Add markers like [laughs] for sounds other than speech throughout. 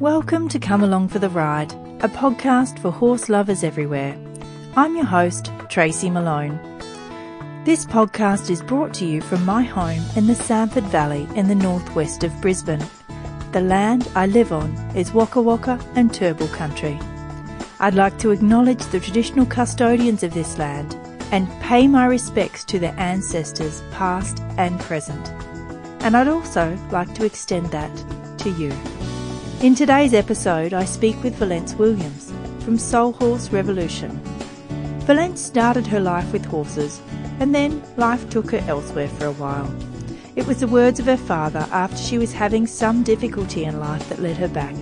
Welcome to Come Along for the Ride, a podcast for horse lovers everywhere. I'm your host, Tracy Malone. This podcast is brought to you from my home in the Samford Valley in the northwest of Brisbane. The land I live on is Waka Waka and Turrbal country. I'd like to acknowledge the traditional custodians of this land and pay my respects to their ancestors past and present. And I'd also like to extend that to you. In today's episode, I speak with Valence Williams from Soul Horse Revolution. Valence started her life with horses, and then life took her elsewhere for a while. It was the words of her father after she was having some difficulty in life that led her back.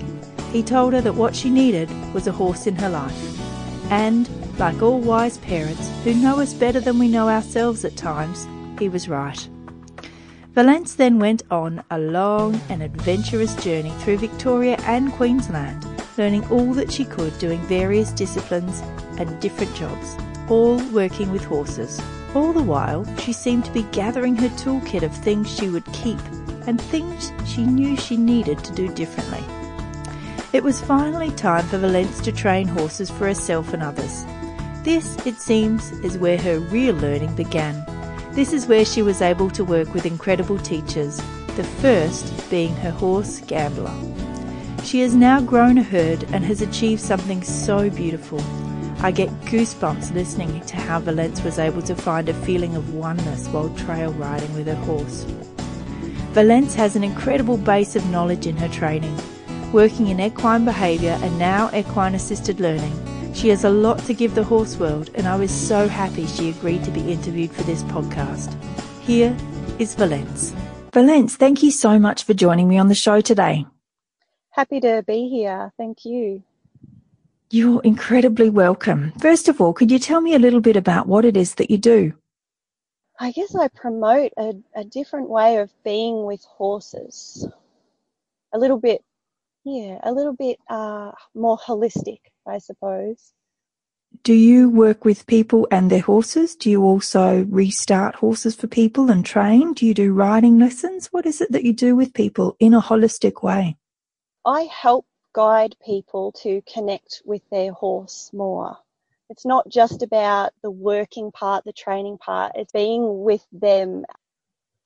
He told her that what she needed was a horse in her life. And, like all wise parents who know us better than we know ourselves at times, he was right. Valence then went on a long and adventurous journey through Victoria and Queensland, learning all that she could doing various disciplines and different jobs, all working with horses. All the while, she seemed to be gathering her toolkit of things she would keep and things she knew she needed to do differently. It was finally time for Valence to train horses for herself and others. This, it seems, is where her real learning began. This is where she was able to work with incredible teachers, the first being her horse Gambler. She has now grown a herd and has achieved something so beautiful. I get goosebumps listening to how Valence was able to find a feeling of oneness while trail riding with her horse. Valence has an incredible base of knowledge in her training, working in equine behaviour and now equine assisted learning. She has a lot to give the horse world, and I was so happy she agreed to be interviewed for this podcast. Here is Valence. Valence, thank you so much for joining me on the show today. Happy to be here. Thank you. You're incredibly welcome. First of all, could you tell me a little bit about what it is that you do? I guess I promote a, a different way of being with horses. A little bit, yeah, a little bit uh, more holistic I suppose. Do you work with people and their horses? Do you also restart horses for people and train? Do you do riding lessons? What is it that you do with people in a holistic way? I help guide people to connect with their horse more. It's not just about the working part, the training part, it's being with them.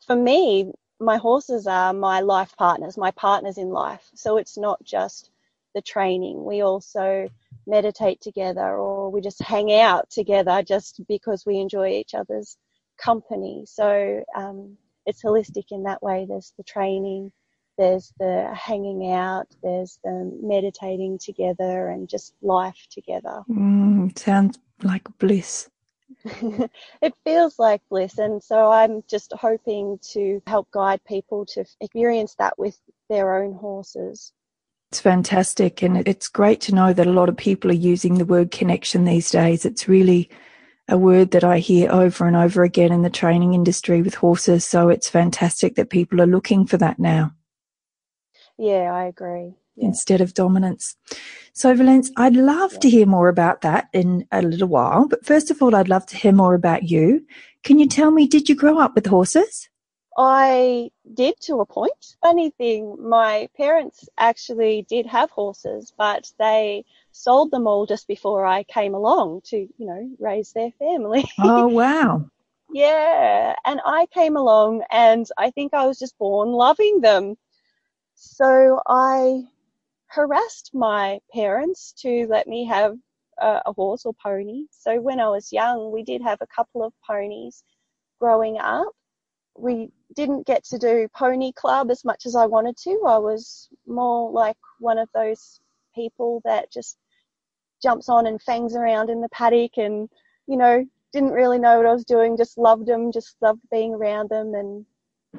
For me, my horses are my life partners, my partners in life. So it's not just the training. We also meditate together or we just hang out together just because we enjoy each other's company. So um, it's holistic in that way. There's the training, there's the hanging out, there's the meditating together and just life together. Mm, sounds like bliss. [laughs] it feels like bliss. And so I'm just hoping to help guide people to experience that with their own horses. It's fantastic. And it's great to know that a lot of people are using the word connection these days. It's really a word that I hear over and over again in the training industry with horses. So it's fantastic that people are looking for that now. Yeah, I agree. Yeah. Instead of dominance. So, Valence, I'd love yeah. to hear more about that in a little while. But first of all, I'd love to hear more about you. Can you tell me, did you grow up with horses? I did to a point. Funny thing, my parents actually did have horses, but they sold them all just before I came along to, you know, raise their family. Oh, [laughs] wow. yeah. And I came along and I think I was just born loving them. So I harassed my parents to let me have a, a horse or pony. So when I was young, we did have a couple of ponies growing up we didn't get to do pony club as much as I wanted to. I was more like one of those people that just jumps on and fangs around in the paddock and, you know, didn't really know what I was doing, just loved them, just loved being around them and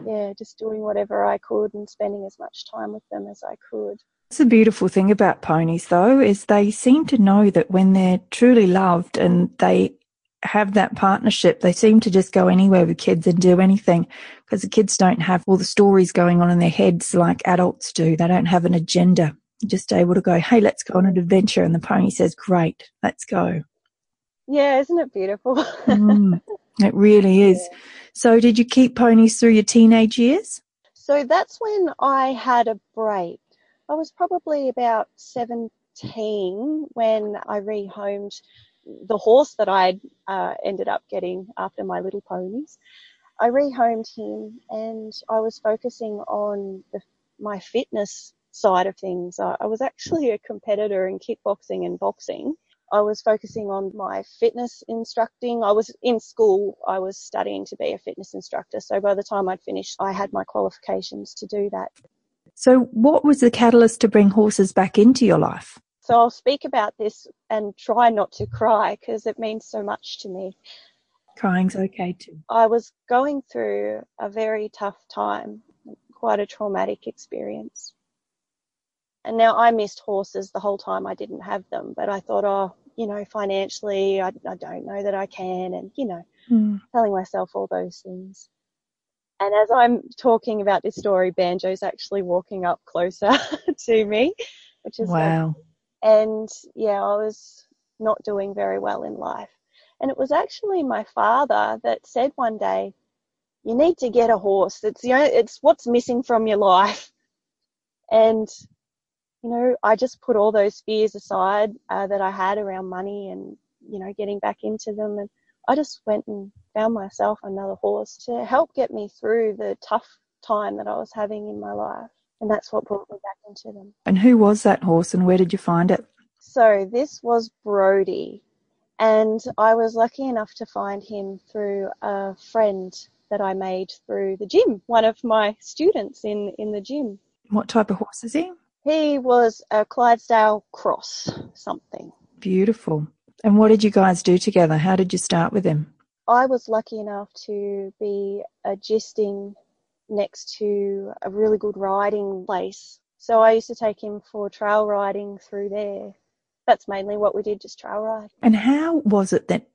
yeah, just doing whatever I could and spending as much time with them as I could. That's a beautiful thing about ponies though, is they seem to know that when they're truly loved and they have that partnership. They seem to just go anywhere with kids and do anything because the kids don't have all the stories going on in their heads like adults do. They don't have an agenda. You're just able to go, hey, let's go on an adventure. And the pony says, great, let's go. Yeah, isn't it beautiful? mm, [laughs] it really is. Yeah. So, did you keep ponies through your teenage years? So, that's when I had a break. I was probably about 17 when I rehomed the horse that I'd uh, ended up getting after my little ponies. I rehomed him and I was focusing on the, my fitness side of things. I, I was actually a competitor in kickboxing and boxing. I was focusing on my fitness instructing. I was in school, I was studying to be a fitness instructor. So by the time I'd finished, I had my qualifications to do that. So, what was the catalyst to bring horses back into your life? So, I'll speak about this and try not to cry because it means so much to me. Crying's okay too. I was going through a very tough time, quite a traumatic experience. And now I missed horses the whole time I didn't have them, but I thought, oh, you know, financially, I, I don't know that I can, and, you know, mm. telling myself all those things. And as I'm talking about this story, Banjo's actually walking up closer [laughs] to me, which is wow. And yeah, I was not doing very well in life. And it was actually my father that said one day, "You need to get a horse. It's you know, it's what's missing from your life." And you know, I just put all those fears aside uh, that I had around money and you know getting back into them, and I just went and found myself another horse to help get me through the tough time that I was having in my life. And that's what brought me back into them. And who was that horse and where did you find it? So this was Brody. And I was lucky enough to find him through a friend that I made through the gym, one of my students in, in the gym. What type of horse is he? He was a Clydesdale cross something. Beautiful. And what did you guys do together? How did you start with him? I was lucky enough to be agisting next to a really good riding place. So I used to take him for trail riding through there. That's mainly what we did, just trail ride. And how was it that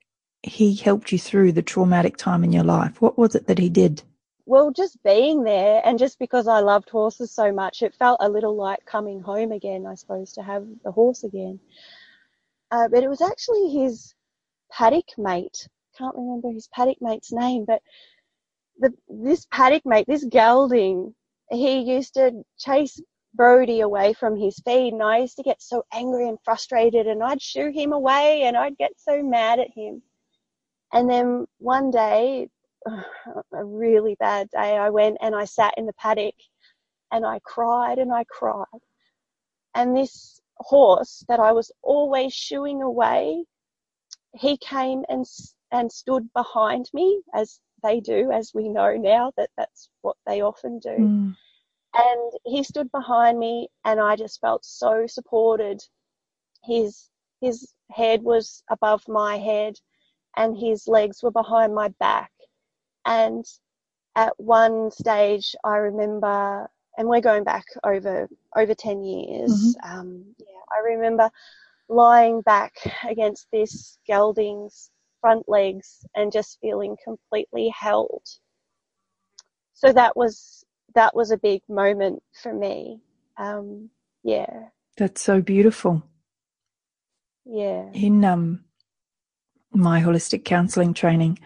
he helped you through the traumatic time in your life? What was it that he did? Well, just being there, and just because I loved horses so much, it felt a little like coming home again, I suppose, to have the horse again. Uh, but it was actually his paddock mate. Can't remember his paddock mate's name, but the, this paddock mate, this gelding, he used to chase Brody away from his feed, and I used to get so angry and frustrated, and I'd shoo him away, and I'd get so mad at him. And then one day, [sighs] a really bad day, I went and I sat in the paddock, and I cried and I cried. And this horse that I was always shooing away, he came and and stood behind me as they do, as we know now that that's what they often do. Mm. And he stood behind me, and I just felt so supported. His his head was above my head, and his legs were behind my back. And at one stage, I remember and we're going back over over 10 years mm-hmm. um, yeah i remember lying back against this gelding's front legs and just feeling completely held. So that was that was a big moment for me. Um, yeah. That's so beautiful. Yeah. In um my holistic counseling training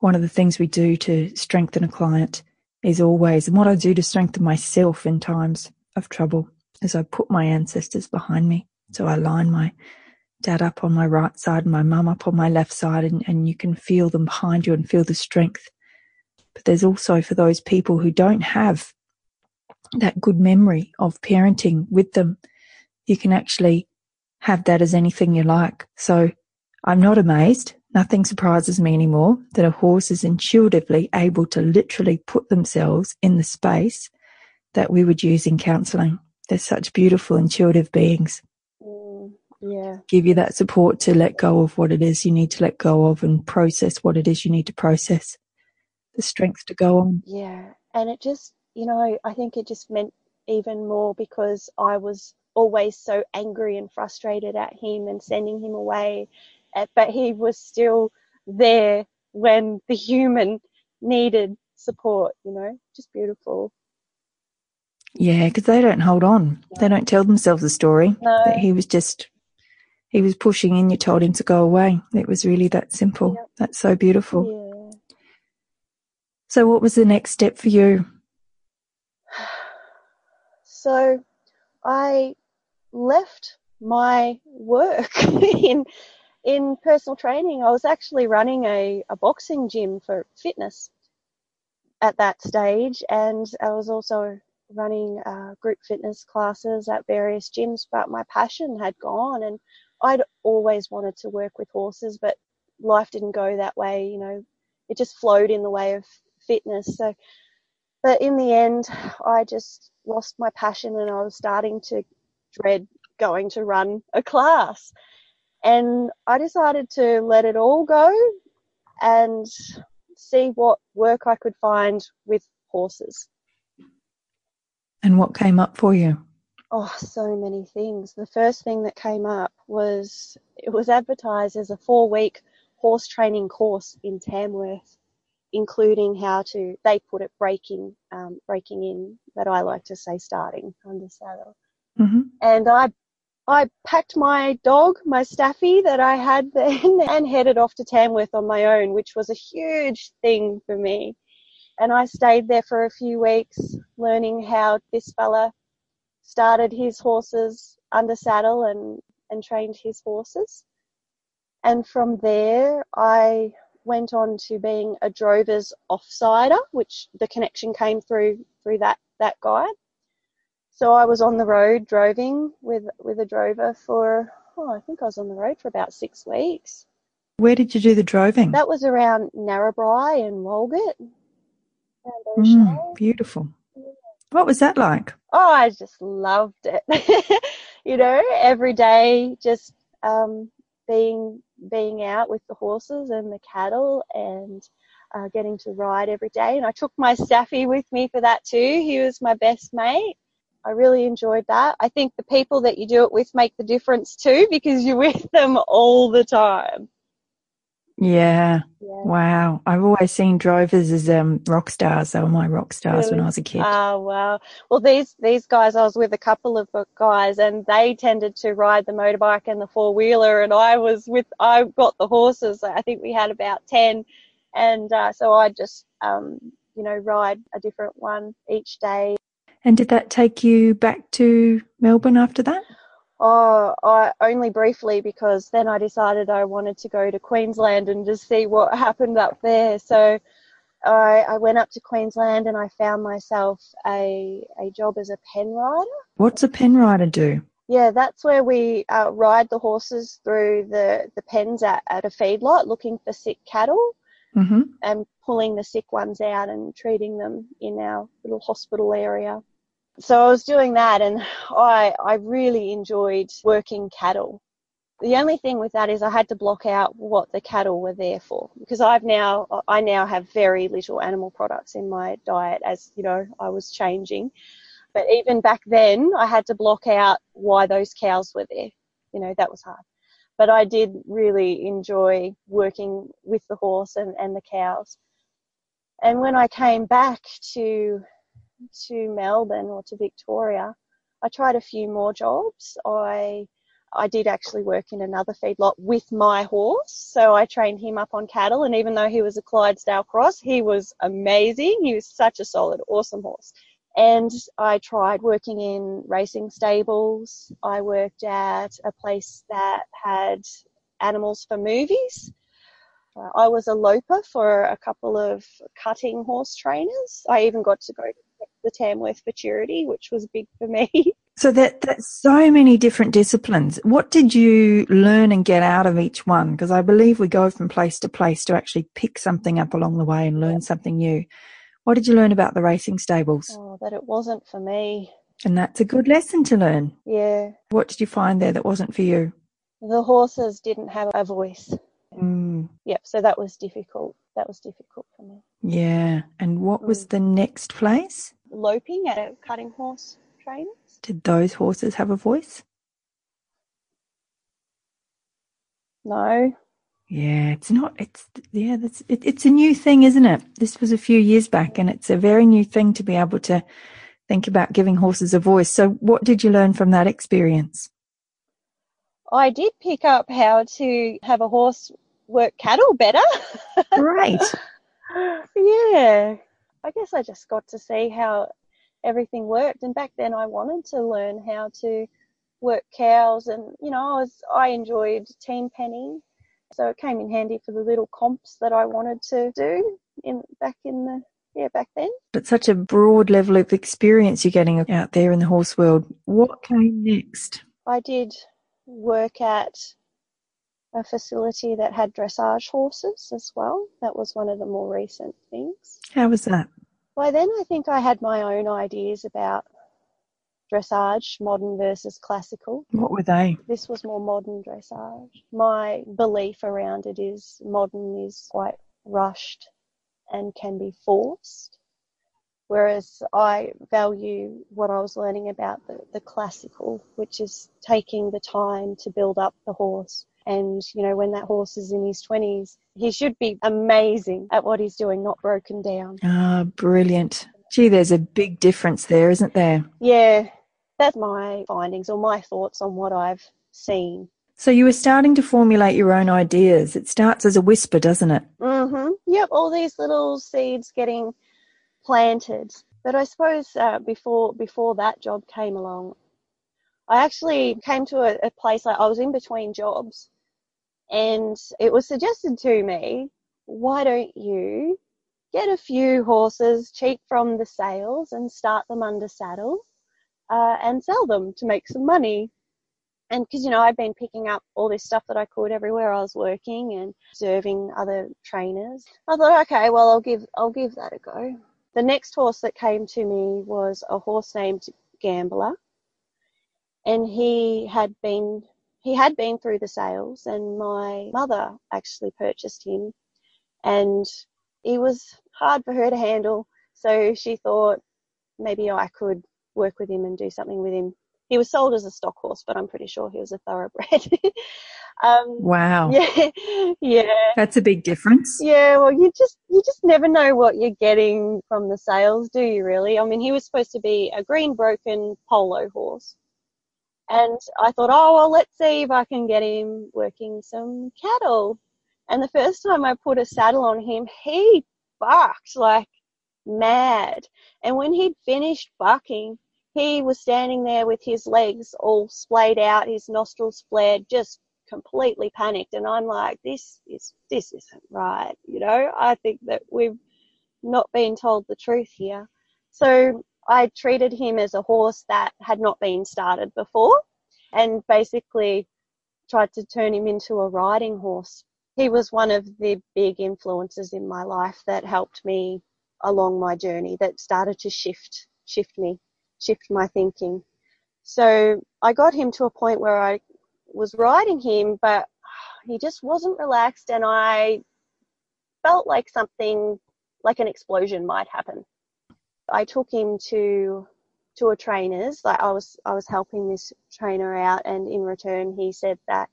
one of the things we do to strengthen a client is always, and what I do to strengthen myself in times of trouble is I put my ancestors behind me. So I line my dad up on my right side and my mum up on my left side, and, and you can feel them behind you and feel the strength. But there's also for those people who don't have that good memory of parenting with them, you can actually have that as anything you like. So I'm not amazed Nothing surprises me anymore that a horse is intuitively able to literally put themselves in the space that we would use in counseling. They're such beautiful, intuitive beings. Yeah. Give you that support to let go of what it is you need to let go of and process what it is you need to process. The strength to go on. Yeah. And it just, you know, I think it just meant even more because I was always so angry and frustrated at him and sending him away uh, but he was still there when the human needed support, you know, just beautiful. Yeah, because they don't hold on. They don't tell themselves a story. No. That he was just, he was pushing in, you told him to go away. It was really that simple. Yep. That's so beautiful. Yeah. So, what was the next step for you? [sighs] So, I left my work [laughs] in in personal training. I was actually running a, a boxing gym for fitness at that stage, and I was also running uh, group fitness classes at various gyms. But my passion had gone, and I'd always wanted to work with horses, but life didn't go that way. You know, it just flowed in the way of fitness. So, but in the end, I just lost my passion, and I was starting to dread going to run a class. And I decided to let it all go and see what work I could find with horses. And what came up for you? Oh, so many things. The first thing that came up was it was advertised as a four week horse training course in Tamworth, including how to, they put it breaking, um, breaking in, but I like to say starting under saddle. Mm-hmm. And I I packed my dog, my Staffy that I had then, [laughs] and headed off to Tamworth on my own, which was a huge thing for me. And I stayed there for a few weeks, learning how this fella started his horses under saddle and, and trained his horses. And from there, I went on to being a drover's offsider, which the connection came through through that that guide. So I was on the road droving with with a drover for oh, I think I was on the road for about six weeks. Where did you do the droving? That was around Narrabri and Walgett. Mm, beautiful. What was that like? Oh, I just loved it. [laughs] you know, every day just um, being being out with the horses and the cattle and uh, getting to ride every day. And I took my Staffy with me for that too. He was my best mate. I really enjoyed that. I think the people that you do it with make the difference too because you're [laughs] with them all the time. Yeah. yeah. Wow. I've always seen drovers as um, rock stars. They were my rock stars really? when I was a kid. Oh wow. Well, these these guys, I was with a couple of guys, and they tended to ride the motorbike and the four wheeler, and I was with I got the horses. I think we had about ten, and uh, so I just um, you know ride a different one each day. And did that take you back to Melbourne after that? Oh, I only briefly because then I decided I wanted to go to Queensland and just see what happened up there. So I, I went up to Queensland and I found myself a a job as a pen rider. What's a pen rider do? Yeah, that's where we uh, ride the horses through the, the pens at, at a feedlot looking for sick cattle mm-hmm. and pulling the sick ones out and treating them in our little hospital area so I was doing that and I, I really enjoyed working cattle. The only thing with that is I had to block out what the cattle were there for because I've now, I now have very little animal products in my diet as, you know, I was changing. But even back then I had to block out why those cows were there. You know, that was hard. But I did really enjoy working with the horse and, and the cows. And when I came back to to Melbourne or to Victoria, I tried a few more jobs. I I did actually work in another feedlot with my horse, so I trained him up on cattle. And even though he was a Clydesdale cross, he was amazing. He was such a solid, awesome horse. And I tried working in racing stables. I worked at a place that had animals for movies. Uh, I was a loper for a couple of cutting horse trainers. I even got to go to the Tamworth Futurity, which was big for me. [laughs] So that that's so many different disciplines. What did you learn and get out of each one? Because I believe we go from place to place to actually pick something up along the way and learn something new. What did you learn about the racing stables? Oh, that it wasn't for me. And that's a good lesson to learn. Yeah. What did you find there that wasn't for you? The horses didn't have a voice. Mm. Yep, so that was difficult. That was difficult for me. Yeah. And what was mm. the next place? loping at a cutting horse trainers. Did those horses have a voice? No. Yeah, it's not. It's yeah, that's it, it's a new thing, isn't it? This was a few years back, and it's a very new thing to be able to think about giving horses a voice. So, what did you learn from that experience? I did pick up how to have a horse work cattle better. Right. [laughs] yeah, I guess I just got to see how everything worked. And back then I wanted to learn how to work cows and, you know, I was, I enjoyed team penning. So it came in handy for the little comps that I wanted to do in back in the yeah, back then. It's such a broad level of experience you're getting out there in the horse world. What came next? I did work at a facility that had dressage horses as well. That was one of the more recent things. How was that? By then, I think I had my own ideas about dressage, modern versus classical. What were they? This was more modern dressage. My belief around it is modern is quite rushed and can be forced. Whereas I value what I was learning about the, the classical, which is taking the time to build up the horse. And, you know, when that horse is in his 20s, he should be amazing at what he's doing, not broken down. Ah, brilliant. Gee, there's a big difference there, isn't there? Yeah, that's my findings or my thoughts on what I've seen. So you were starting to formulate your own ideas. It starts as a whisper, doesn't it? Mm-hmm. Yep, all these little seeds getting planted. But I suppose uh, before before that job came along, I actually came to a, a place like I was in between jobs, and it was suggested to me, why don't you get a few horses cheap from the sales and start them under saddle uh, and sell them to make some money. And because, you know, I'd been picking up all this stuff that I could everywhere I was working and observing other trainers. I thought, okay, well, I'll give, I'll give that a go. The next horse that came to me was a horse named Gambler. And he had been, he had been through the sales and my mother actually purchased him and he was hard for her to handle. So she thought maybe I could work with him and do something with him. He was sold as a stock horse, but I'm pretty sure he was a thoroughbred. [laughs] um, wow. [laughs] Yeah, yeah. That's a big difference. Yeah. Well, you just you just never know what you're getting from the sales, do you? Really? I mean, he was supposed to be a green broken polo horse, and I thought, oh well, let's see if I can get him working some cattle. And the first time I put a saddle on him, he bucked like mad. And when he'd finished bucking, he was standing there with his legs all splayed out, his nostrils flared, just completely panicked. And I'm like, this is, this isn't right. You know, I think that we've not been told the truth here. So I treated him as a horse that had not been started before and basically tried to turn him into a riding horse. He was one of the big influences in my life that helped me along my journey that started to shift shift me shift my thinking. So i got him to a point where i was riding him but he just wasn't relaxed and i felt like something like an explosion might happen i took him to to a trainer's like i was i was helping this trainer out and in return he said that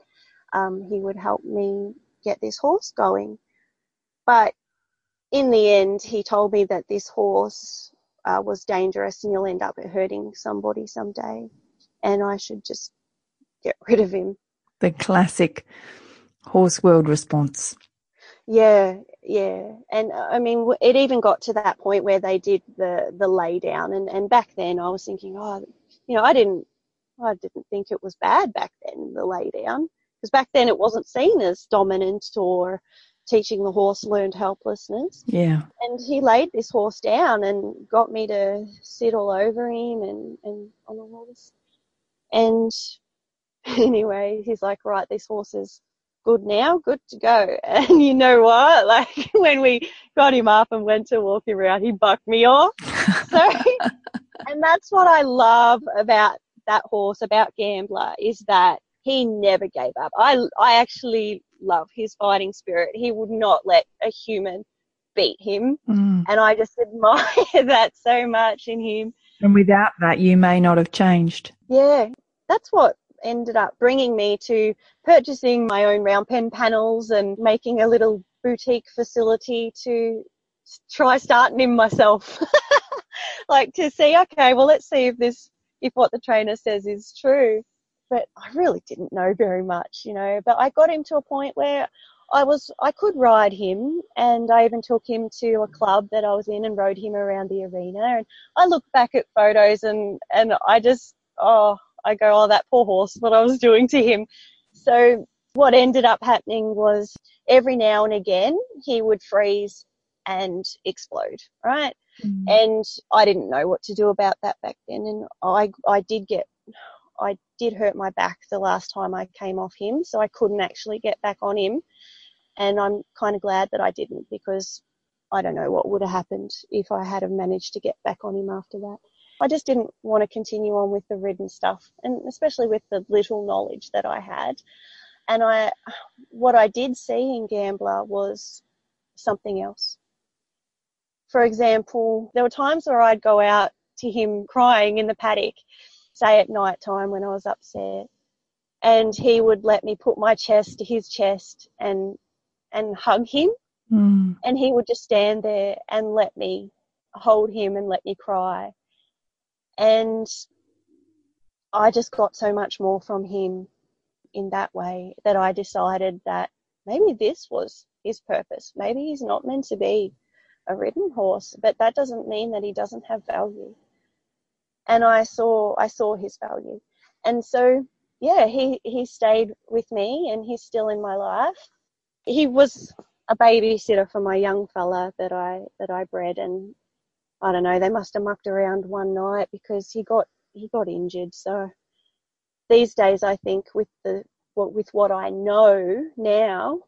um, he would help me get this horse going. But in the end, he told me that this horse uh, was dangerous and you'll end up hurting somebody someday, and I should just get rid of him. The classic horse world response. Yeah, yeah, and uh, I mean, it even got to that point where they did the the lay down, and and back then I was thinking, oh, you know, I didn't, I didn't think it was bad back then the lay down, because back then it wasn't seen as dominant or teaching the horse learned helplessness. Yeah. And he laid this horse down and got me to sit all over him and, and on the horse. And [laughs] anyway, he's like, right, this horse is good now, good to go. [laughs] And you know what? [laughs] Like when we got him up and went to walk him around, he bucked me off. [laughs] so, and that's what I love about that horse, about Gambler, is that he never gave up. I, I actually love his fighting spirit. He would not let a human beat him. Mm. And I just admire that so much in him. And without that, you may not have changed. Yeah, that's what ended up bringing me to purchasing my own round pen panels and making a little boutique facility to try starting him myself. [laughs] like to see, okay, well, let's see if this, if what the trainer says is true but I really didn't know very much, you know. But I got him to a point where I was I could ride him, and I even took him to a club that I was in and rode him around the arena. And I look back at photos, and and I just oh I go oh that poor horse, what I was [laughs] doing to him. So what ended up happening was every now and again he would freeze and explode, right? Mm. And I didn't know what to do about that back then, and I I did get I did hurt my back the last time I came off him, so I couldn't actually get back on him. And I'm kind of glad that I didn't because I don't know what would have happened if I had have managed to get back on him after that. I just didn't want to continue on with the written stuff, and especially with the little knowledge that I had. And I, what I did see in Gambler was something else. For example, there were times where I'd go out to him crying in the paddock say at night time when I was upset. And he would let me put my chest to his chest and and hug him. Mm. And he would just stand there and let me hold him and let me cry. And I just got so much more from him in that way that I decided that maybe this was his purpose. Maybe he's not meant to be a ridden horse, but that doesn't mean that he doesn't have value and I saw I saw his value. And so yeah, he he stayed with me and he's still in my life. He was a babysitter for my young fella that I that I bred and I don't know, they must have mucked around one night because he got he got injured. So these days I think with the with what I know now,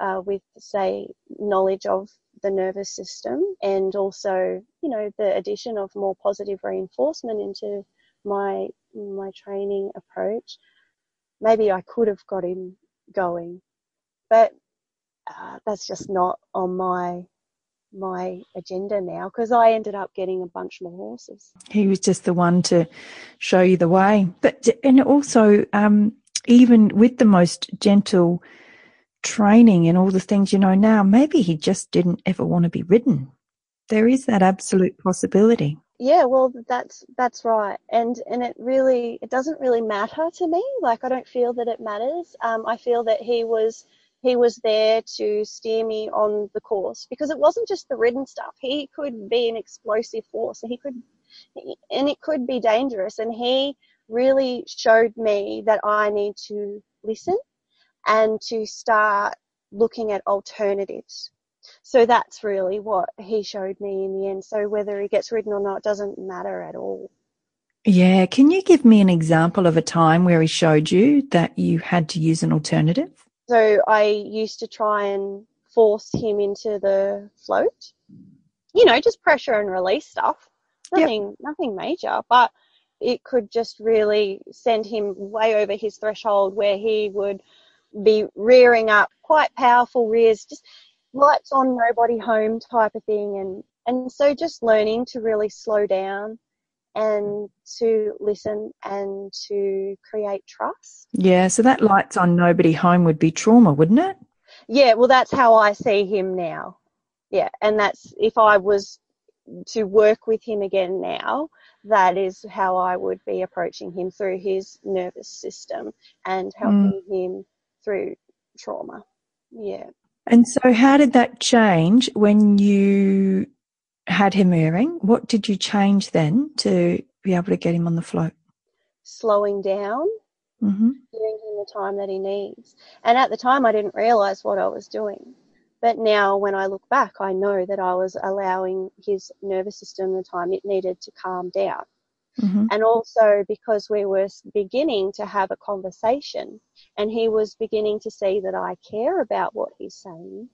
uh, with say knowledge of the nervous system and also you know the addition of more positive reinforcement into my my training approach maybe I could have got him going but uh, that's just not on my my agenda now because I ended up getting a bunch more horses. He was just the one to show you the way. But and also um, even with the most gentle training and all the things you know now, maybe he just didn't ever want to be ridden. There is that absolute possibility. Yeah, well, that's that's right, and and it really it doesn't really matter to me. Like I don't feel that it matters. Um, I feel that he was he was there to steer me on the course because it wasn't just the ridden stuff. He could be an explosive force, and he could, and it could be dangerous. And he really showed me that I need to listen and to start looking at alternatives. So that's really what he showed me in the end. So whether he gets ridden or not doesn't matter at all. Yeah. Can you give me an example of a time where he showed you that you had to use an alternative? So I used to try and force him into the float. You know, just pressure and release stuff. Nothing, yep. nothing major, but it could just really send him way over his threshold where he would be rearing up quite powerful rears, just lights on, nobody home type of thing. And, and so just learning to really slow down and to listen and to create trust. Yeah, so that lights on, nobody home would be trauma, wouldn't it? Yeah, well, that's how I see him now. Yeah, and that's if I was to work with him again now, that is how I would be approaching him through his nervous system and helping mm. him through trauma. Yeah. And so, how did that change when you had him earring? What did you change then to be able to get him on the float? Slowing down, mm-hmm. giving him the time that he needs. And at the time, I didn't realize what I was doing. But now, when I look back, I know that I was allowing his nervous system the time it needed to calm down. Mm-hmm. And also because we were beginning to have a conversation and he was beginning to see that I care about what he's saying,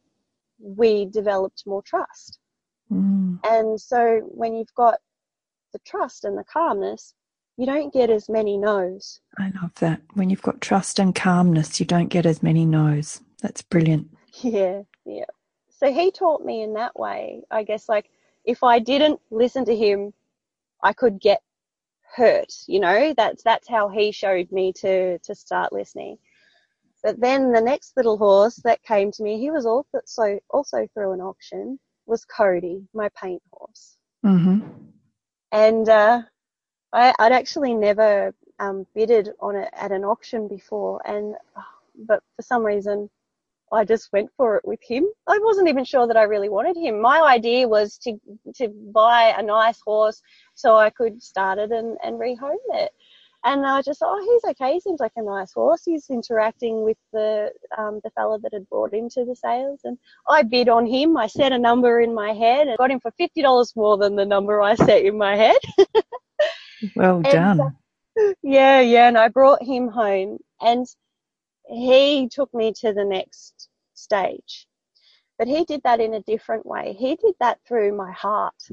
we developed more trust. Mm. And so when you've got the trust and the calmness, you don't get as many no's. I love that. When you've got trust and calmness, you don't get as many no's. That's brilliant. Yeah, yeah. So he taught me in that way. I guess like if I didn't listen to him, I could get hurt. You know, that's that's how he showed me to to start listening. But then the next little horse that came to me, he was also also through an auction, was Cody, my paint horse. Mm-hmm. And uh, I, would actually never um, bidded on it at an auction before, and but for some reason, I just went for it with him. I wasn't even sure that I really wanted him. My idea was to to buy a nice horse so I could start it and, and rehome it. And I just thought, oh, he's okay. He seems like a nice horse. He's interacting with the um, the fella that had brought him to the sales, and I bid on him. I set a number in my head and got him for fifty dollars more than the number I set in my head. [laughs] well done. Uh, yeah, yeah. And I brought him home, and he took me to the next stage. But he did that in a different way. He did that through my heart,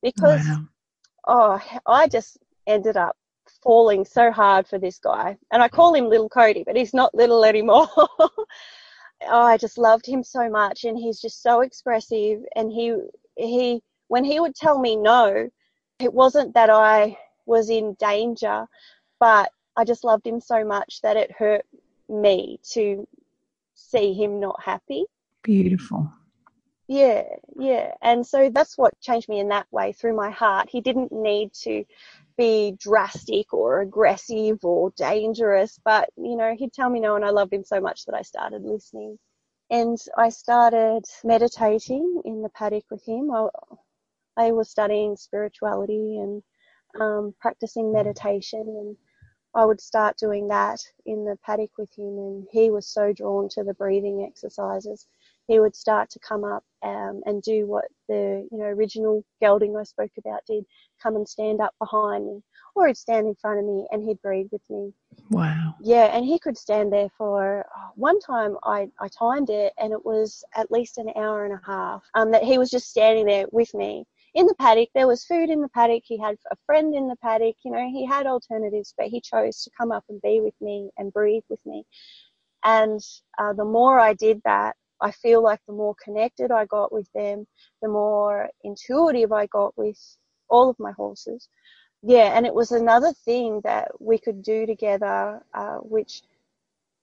because wow. oh, I just ended up falling so hard for this guy. And I call him Little Cody, but he's not little anymore. [laughs] oh, I just loved him so much and he's just so expressive and he he when he would tell me no, it wasn't that I was in danger, but I just loved him so much that it hurt me to see him not happy. Beautiful. Yeah, yeah. And so that's what changed me in that way through my heart. He didn't need to be drastic or aggressive or dangerous, but you know, he'd tell me no, and I loved him so much that I started listening. And I started meditating in the paddock with him. I, I was studying spirituality and um, practicing meditation, and I would start doing that in the paddock with him. And he was so drawn to the breathing exercises he would start to come up um, and do what the you know original gelding I spoke about did, come and stand up behind me, or he'd stand in front of me and he'd breathe with me. Wow. Yeah, and he could stand there for oh, one time. I I timed it and it was at least an hour and a half. Um, that he was just standing there with me in the paddock. There was food in the paddock. He had a friend in the paddock. You know, he had alternatives, but he chose to come up and be with me and breathe with me. And uh, the more I did that, I feel like the more connected I got with them, the more intuitive I got with all of my horses. Yeah, and it was another thing that we could do together, uh, which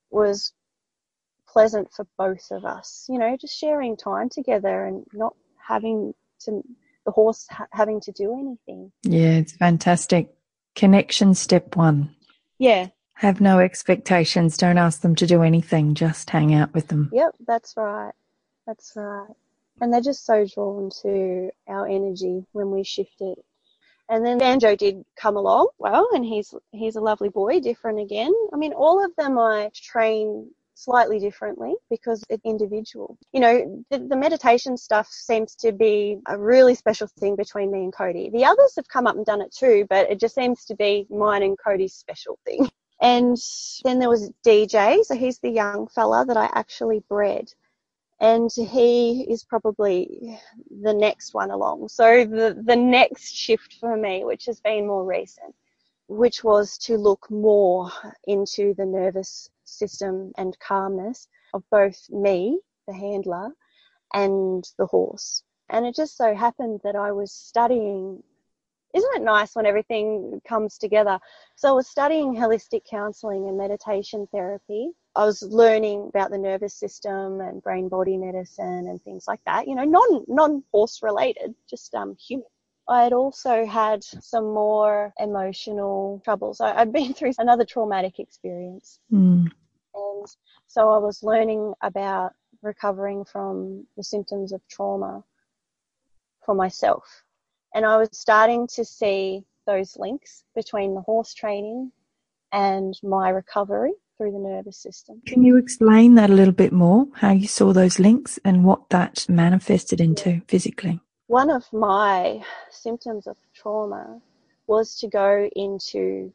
was pleasant for both of us. You know, just sharing time together and not having to the horse ha- having to do anything. Yeah, it's fantastic. Connection step one. Yeah, have no expectations. Don't ask them to do anything. Just hang out with them. Yep, that's right. That's right. And they're just so drawn to our energy when we shift it. And then Banjo did come along well, and he's he's a lovely boy, different again. I mean, all of them I train slightly differently because it's individual. You know, the, the, meditation stuff seems to be a really special thing between me and Cody. The others have come up and done it too, but it just seems to be mine and Cody's special thing. [laughs] And then there was DJ, so he's the young fella that I actually bred. And he is probably the next one along. So the, the next shift for me, which has been more recent, which was to look more into the nervous system and calmness of both me, the handler, and the horse. And it just so happened that I was studying isn't it nice when everything comes together? So I was studying holistic counseling and meditation therapy. I was learning about the nervous system and brain body medicine and things like that, you know, non non horse related, just um human. I had also had some more emotional troubles. I, had been [laughs] through another traumatic experience. Mm. And so I was learning about recovering from the symptoms of trauma for myself and I was starting to see those links between the horse training and my recovery through the nervous system. Can you explain that a little bit more? How you saw those links and what that manifested into physically? One of my symptoms of trauma was to go into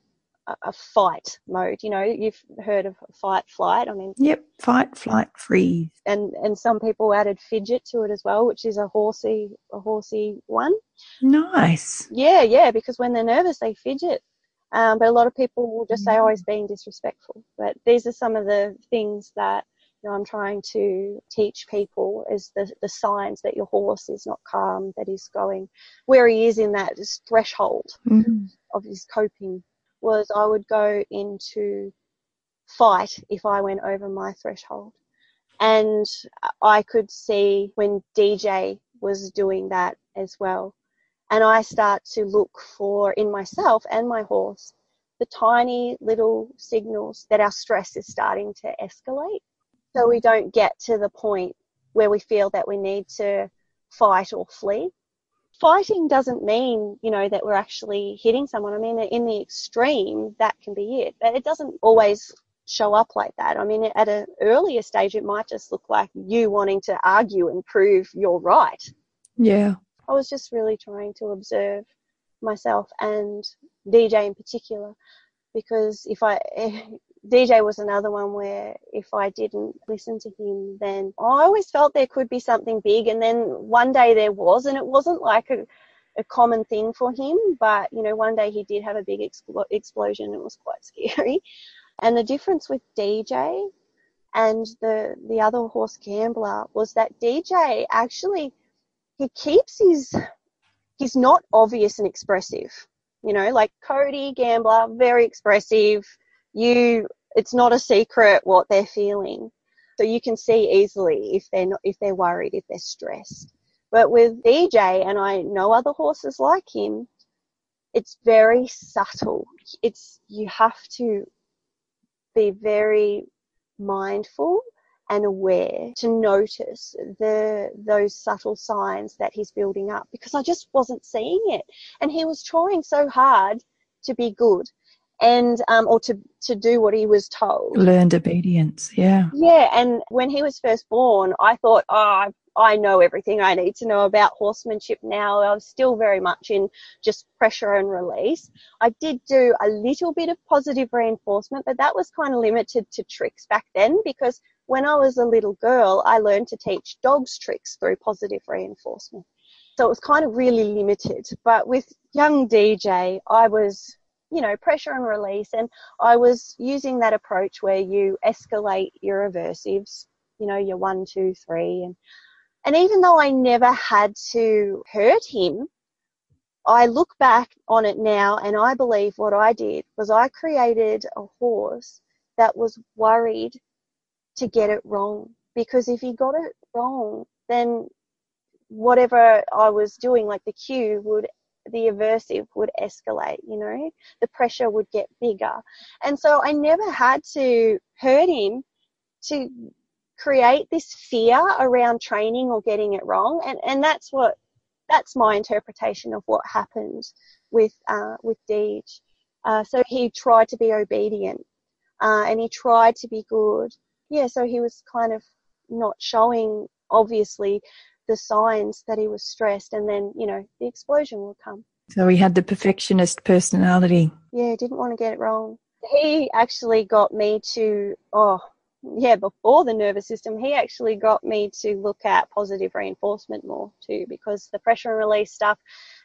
a fight mode. You know, you've heard of fight, flight. I mean, yep, fight, flight, freeze. And and some people added fidget to it as well, which is a horsey a horsey one. Nice. Yeah, yeah, because when they're nervous, they fidget. Um, but a lot of people will just say, "Oh, he's being disrespectful." But these are some of the things that you know, I'm trying to teach people is the, the signs that your horse is not calm, that he's going where he is in that threshold mm-hmm. of his coping was I would go into fight if I went over my threshold. And I could see when DJ was doing that as well. And I start to look for in myself and my horse the tiny little signals that our stress is starting to escalate. so we don't get to the point where we feel that we need to fight or flee. Fighting doesn't mean, you know, that we're actually hitting someone. I mean, in the extreme, that can be it, but it doesn't always show up like that. I mean, at an earlier stage, it might just look like you wanting to argue and prove you're right. Yeah. I was just really trying to observe myself and DJ in particular because if I DJ was another one where if I didn't listen to him, then I always felt there could be something big. And then one day there was, and it wasn't like a, a common thing for him, but you know, one day he did have a big expl- explosion. It was quite [laughs] scary. And the difference with DJ and the the other horse gambler was that DJ actually he keeps his he's not obvious and expressive. You know, like Cody Gambler, very expressive. You, it's not a secret what they're feeling. So you can see easily if they're not, if they're worried, if they're stressed. But with DJ, and I know other horses like him, it's very subtle. It's, you have to be very mindful and aware to notice the those subtle signs that he's building up because I just wasn't seeing it. And he was trying so hard to be good and um, or to to do what he was told. Learned obedience, yeah. Yeah, and when he was first born, I thought, oh, I know everything I need to know about horsemanship now. I was still very much in just pressure and release. I did do a little bit of positive reinforcement, but that was kind of limited to tricks back then because when I was a little girl, I learned to teach dogs tricks through positive reinforcement. So it was kind of really limited. But with young DJ, I was, you know, pressure and release, and I was using that approach where you escalate your aversives, you know, your one, two, three, and and even though I never had to hurt him, I look back on it now and I believe what I did was I created a horse that was worried to get it wrong. Because if he got it wrong, then whatever I was doing, like the cue would, the aversive would escalate, you know, the pressure would get bigger. And so I never had to hurt him to create this fear around training or getting it wrong. And, and that's what, that's my interpretation of what happened with, uh, with Deej. Uh, so he tried to be obedient, uh, and he tried to be good. Yeah, so he was kind of not showing, obviously, the signs that he was stressed, and then, you know, the explosion will come. So he had the perfectionist personality. Yeah, didn't want to get it wrong. He actually got me to, oh, yeah, before the nervous system, he actually got me to look at positive reinforcement more too, because the pressure and release stuff,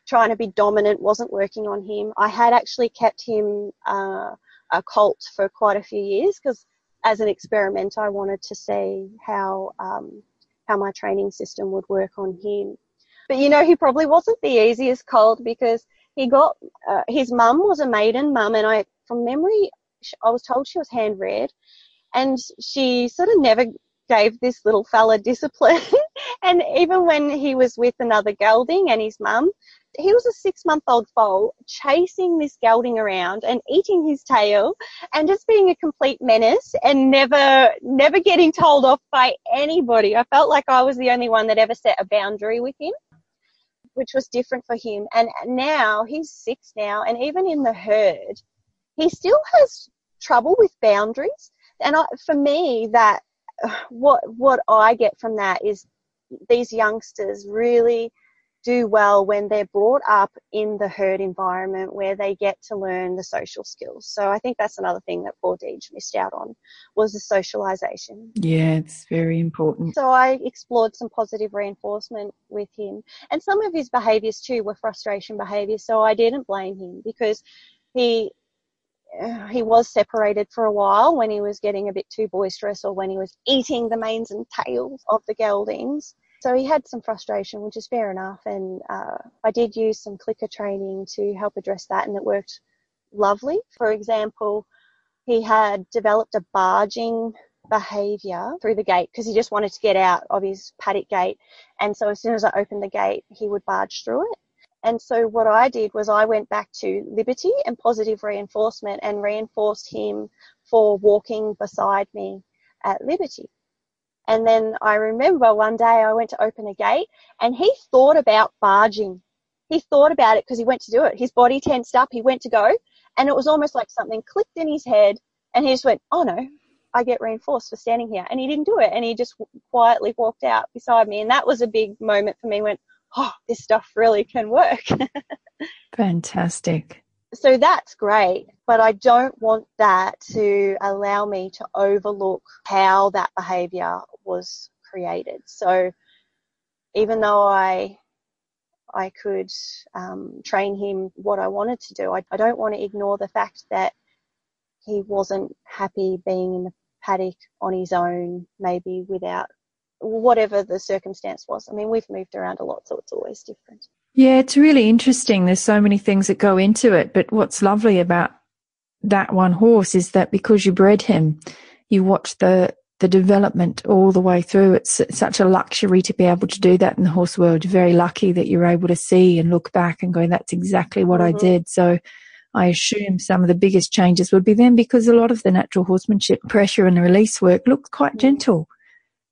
trying to be dominant, wasn't working on him. I had actually kept him uh, a colt for quite a few years because, as an experiment, I wanted to see how um, how my training system would work on him. But you know, he probably wasn't the easiest colt because he got uh, his mum was a maiden mum, and I, from memory, I was told she was hand reared and she sort of never gave this little fella [laughs] discipline. and even when he was with another gelding and his mum, he was a six month old foal chasing this gelding around and eating his tail and just being a complete menace and never, never getting told off by anybody. I felt like I was the only one that ever set a boundary with him, which was different for him. And now he's six now and even in the herd, he still has trouble with boundaries and I, for me, that what what I get from that is these youngsters really do well when they're brought up in the herd environment where they get to learn the social skills. So I think that's another thing that poor Deej missed out on was the socialization. Yeah, it's very important. So I explored some positive reinforcement with him and some of his behaviors too were frustration behaviors. So I didn't blame him because he uh, he was separated for a while when he was getting a bit too boisterous or when he was eating the manes and tails of the geldings. So he had some frustration, which is fair enough. And uh, I did use some clicker training to help address that, and it worked lovely. For example, he had developed a barging behavior through the gate because he just wanted to get out of his paddock gate. And so as soon as I opened the gate, he would barge through it. And so what I did was I went back to liberty and positive reinforcement and reinforced him for walking beside me at liberty. And then I remember one day I went to open a gate and he thought about barging. He thought about it because he went to do it. His body tensed up. He went to go and it was almost like something clicked in his head and he just went, Oh no, I get reinforced for standing here. And he didn't do it. And he just quietly walked out beside me. And that was a big moment for me. Went, oh, this stuff really can work. [laughs] Fantastic. So that's great, but I don't want that to allow me to overlook how that behavior was created. So even though I I could um, train him what I wanted to do, I, I don't want to ignore the fact that he wasn't happy being in the paddock on his own, maybe without whatever the circumstance was. I mean, we've moved around a lot, so it's always different. Yeah, it's really interesting. There's so many things that go into it. But what's lovely about that one horse is that because you bred him, you watch the the development all the way through. It's such a luxury to be able to do that in the horse world. You're very lucky that you're able to see and look back and go, that's exactly what mm-hmm. I did. So I assume some of the biggest changes would be then because a lot of the natural horsemanship pressure and release work looked quite mm-hmm. gentle.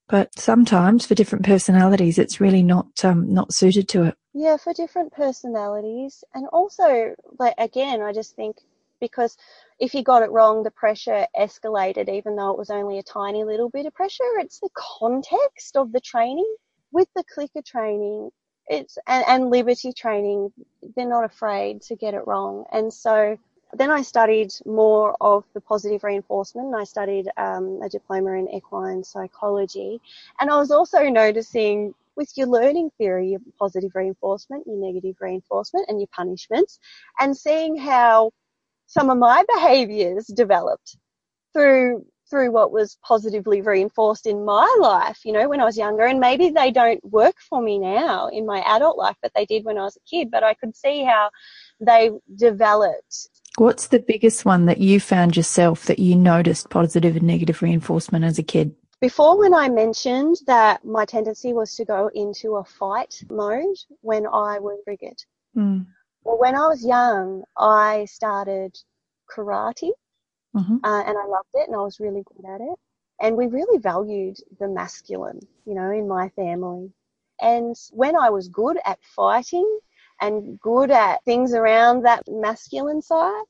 But sometimes for different personalities, it's really not um, not suited to it. Yeah, for different personalities, and also like again, I just think because if he got it wrong, the pressure escalated, even though it was only a tiny little bit of pressure. It's the context of the training. With the clicker training, it's and, and liberty training, they're not afraid to get it wrong, and so then I studied more of the positive reinforcement. I studied um, a diploma in equine psychology. And I was also noticing with your learning theory, your positive reinforcement, your negative reinforcement, and your punishments, and seeing how some of my behaviors developed through through what was positively reinforced in my life, you know, when I was younger. And maybe they don't work for me now in my adult life, but they did when I was a kid. But I could see how they developed What's the biggest one that you found yourself that you noticed positive and negative reinforcement as a kid? Before, when I mentioned that my tendency was to go into a fight mode when I was triggered. Mm. Well, when I was young, I started karate mm-hmm. uh, and I loved it and I was really good at it. And we really valued the masculine, you know, in my family. And when I was good at fighting, and good at things around that masculine side,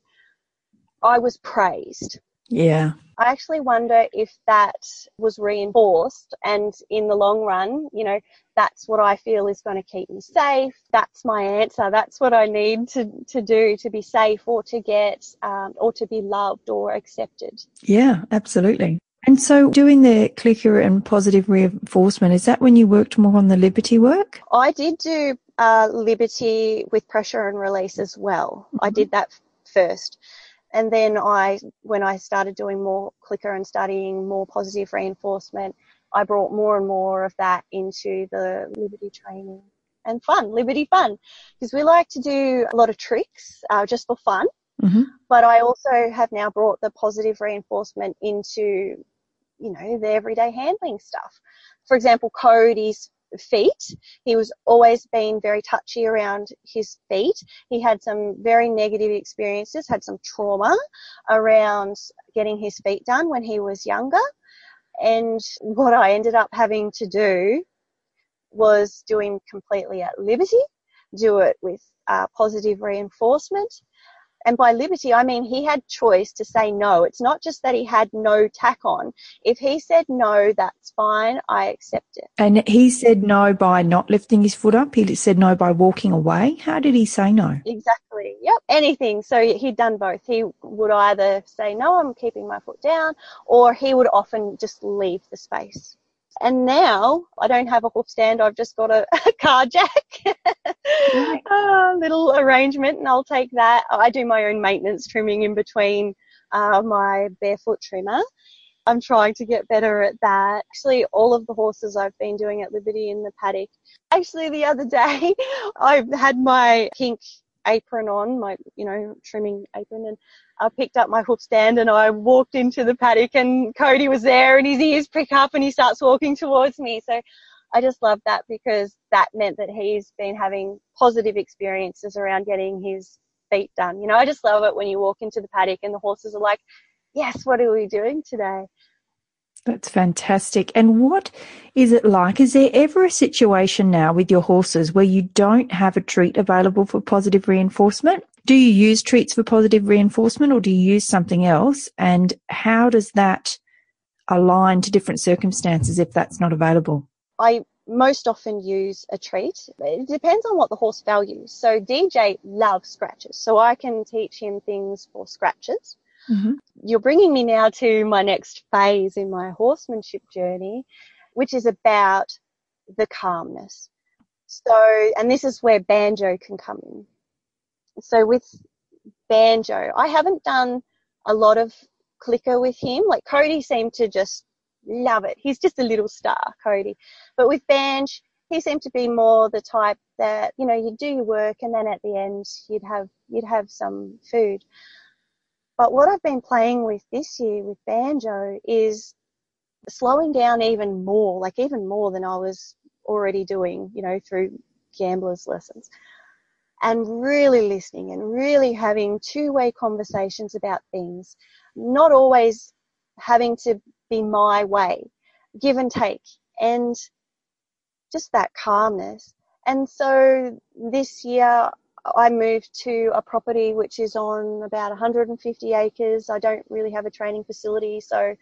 I was praised. Yeah. I actually wonder if that was reinforced and in the long run, you know, that's what I feel is going to keep me safe. That's my answer. That's what I need to, to do to be safe or to get, um, or to be loved or accepted. Yeah, absolutely. And so doing the clicker and positive reinforcement, is that when you worked more on the liberty work? I did do uh, liberty with pressure and release as well. Mm-hmm. I did that first. And then I, when I started doing more clicker and studying more positive reinforcement, I brought more and more of that into the liberty training and fun, liberty fun, because we like to do a lot of tricks uh, just for fun. Mm-hmm. But I also have now brought the positive reinforcement into, you know, the everyday handling stuff. For example, Cody's feet. He was always been very touchy around his feet. He had some very negative experiences, had some trauma around getting his feet done when he was younger. And what I ended up having to do was do him completely at liberty, do it with uh, positive reinforcement, and by liberty, I mean he had choice to say no. It's not just that he had no tack on. If he said no, that's fine. I accept it. And he said no by not lifting his foot up. He said no by walking away. How did he say no? Exactly. Yep. Anything. So he'd done both. He would either say no, I'm keeping my foot down, or he would often just leave the space. And now I don't have a hoof stand. I've just got a, [laughs] a car jack, a [laughs] little arrangement, and I'll take that. I do my own maintenance trimming in between uh, my barefoot trimmer. I'm trying to get better at that. Actually, all of the horses I've been doing at Liberty in the paddock. Actually, the other [laughs] day, I had my pink apron on, my, you know, trimming apron, and I picked up my hoof stand and I walked into the paddock and Cody was there and his ears prick up and he starts walking towards me. So I just love that because that meant that he's been having positive experiences around getting his feet done. You know, I just love it when you walk into the paddock and the horses are like, yes, what are we doing today? That's fantastic. And what is it like? Is there ever a situation now with your horses where you don't have a treat available for positive reinforcement? Do you use treats for positive reinforcement or do you use something else? And how does that align to different circumstances if that's not available? I most often use a treat. It depends on what the horse values. So DJ loves scratches, so I can teach him things for scratches. Mm-hmm. You're bringing me now to my next phase in my horsemanship journey, which is about the calmness. So, and this is where banjo can come in. So with banjo, I haven't done a lot of clicker with him. Like Cody seemed to just love it. He's just a little star, Cody. But with Banj, he seemed to be more the type that, you know, you'd do your work and then at the end you'd have, you'd have some food. But what I've been playing with this year with banjo is slowing down even more, like even more than I was already doing, you know, through gambler's lessons. And really listening and really having two way conversations about things, not always having to be my way, give and take, and just that calmness. And so this year I moved to a property which is on about 150 acres. I don't really have a training facility, so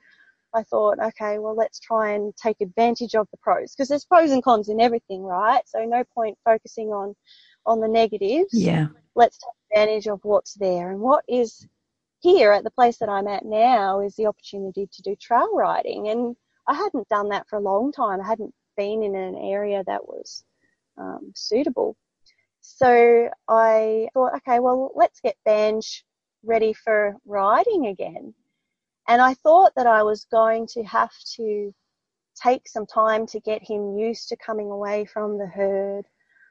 I thought, okay, well, let's try and take advantage of the pros because there's pros and cons in everything, right? So no point focusing on on the negatives. Yeah. Let's take advantage of what's there and what is here at the place that I'm at now is the opportunity to do trail riding, and I hadn't done that for a long time. I hadn't been in an area that was um, suitable. So I thought, okay, well, let's get Banj ready for riding again. And I thought that I was going to have to take some time to get him used to coming away from the herd,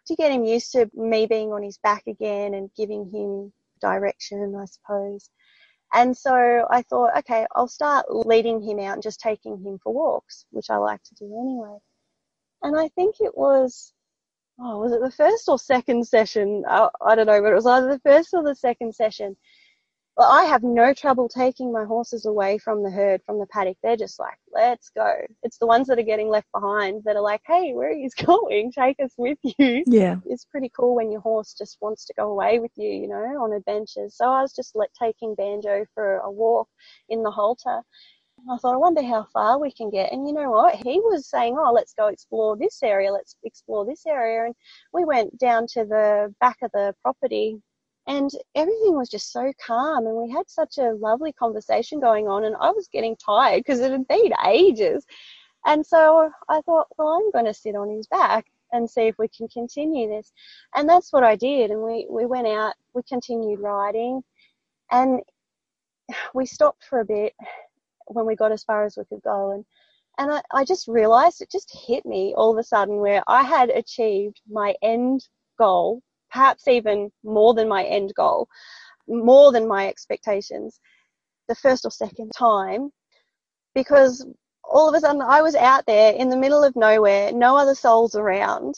to get him used to me being on his back again and giving him direction, I suppose. And so I thought, okay, I'll start leading him out and just taking him for walks, which I like to do anyway. And I think it was oh, was it the first or second session? I, I don't know, but it was either the first or the second session. Well, I have no trouble taking my horses away from the herd, from the paddock. They're just like, let's go. It's the ones that are getting left behind that are like, hey, where are you [laughs] going? Take us with you. Yeah. It's pretty cool when your horse just wants to go away with you, you know, on adventures. So I was just like taking Banjo for a walk in the halter I thought, I wonder how far we can get. And you know what? He was saying, oh, let's go explore this area, let's explore this area. And we went down to the back of the property and everything was just so calm and we had such a lovely conversation going on and I was getting tired because it had been ages. And so I thought, well, I'm going to sit on his back and see if we can continue this. And that's what I did. And we, we went out, we continued riding and we stopped for a bit when we got as far as we could go. And, and I, I just realized it just hit me all of a sudden where I had achieved my end goal, perhaps even more than my end goal, more than my expectations, the first or second time, because all of a sudden I was out there in the middle of nowhere, no other souls around,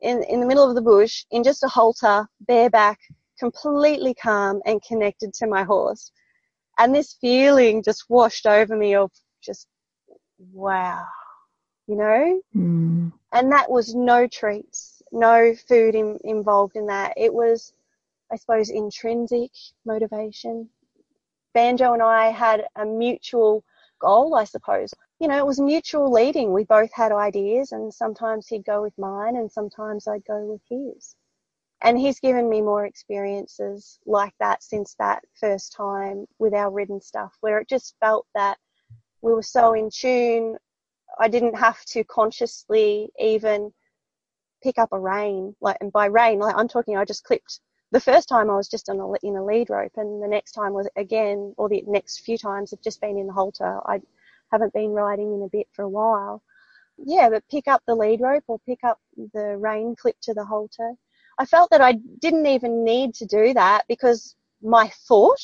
in, in the middle of the bush, in just a halter, bareback, completely calm and connected to my horse. And this feeling just washed over me of just, wow, you know? Mm. And that was no treats, no food in, involved in that. It was, I suppose, intrinsic motivation. Banjo and I had a mutual goal, I suppose. You know, it was mutual leading. We both had ideas and sometimes he'd go with mine and sometimes I'd go with his and he's given me more experiences like that since that first time with our ridden stuff where it just felt that we were so in tune. I didn't have to consciously even pick up a rein. Like and by rein like i'm talking i just clipped. The first time i was just on a, in a lead rope and the next time was again or the next few times have just been in the halter. I haven't been riding in a bit for a while. Yeah but pick up the lead rope or pick up the rein clip to the halter I felt that I didn't even need to do that because my thought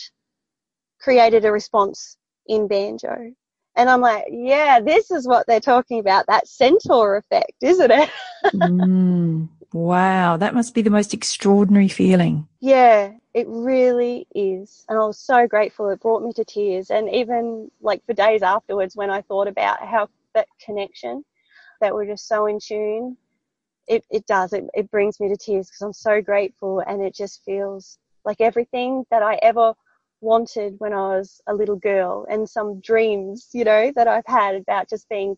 created a response in banjo. And I'm like, yeah, this is what they're talking about, that centaur effect, isn't it? mm, wow, that must be the most extraordinary feeling. Yeah, It really is. And I was so grateful. It brought me to tears. And even like for days afterwards, when I thought about how that connection, that we're just so in tune, it, it does. It, it brings me to tears because I'm so grateful. And it just feels like everything that I ever wanted when I was a little girl and some dreams, you know, that I've had about just being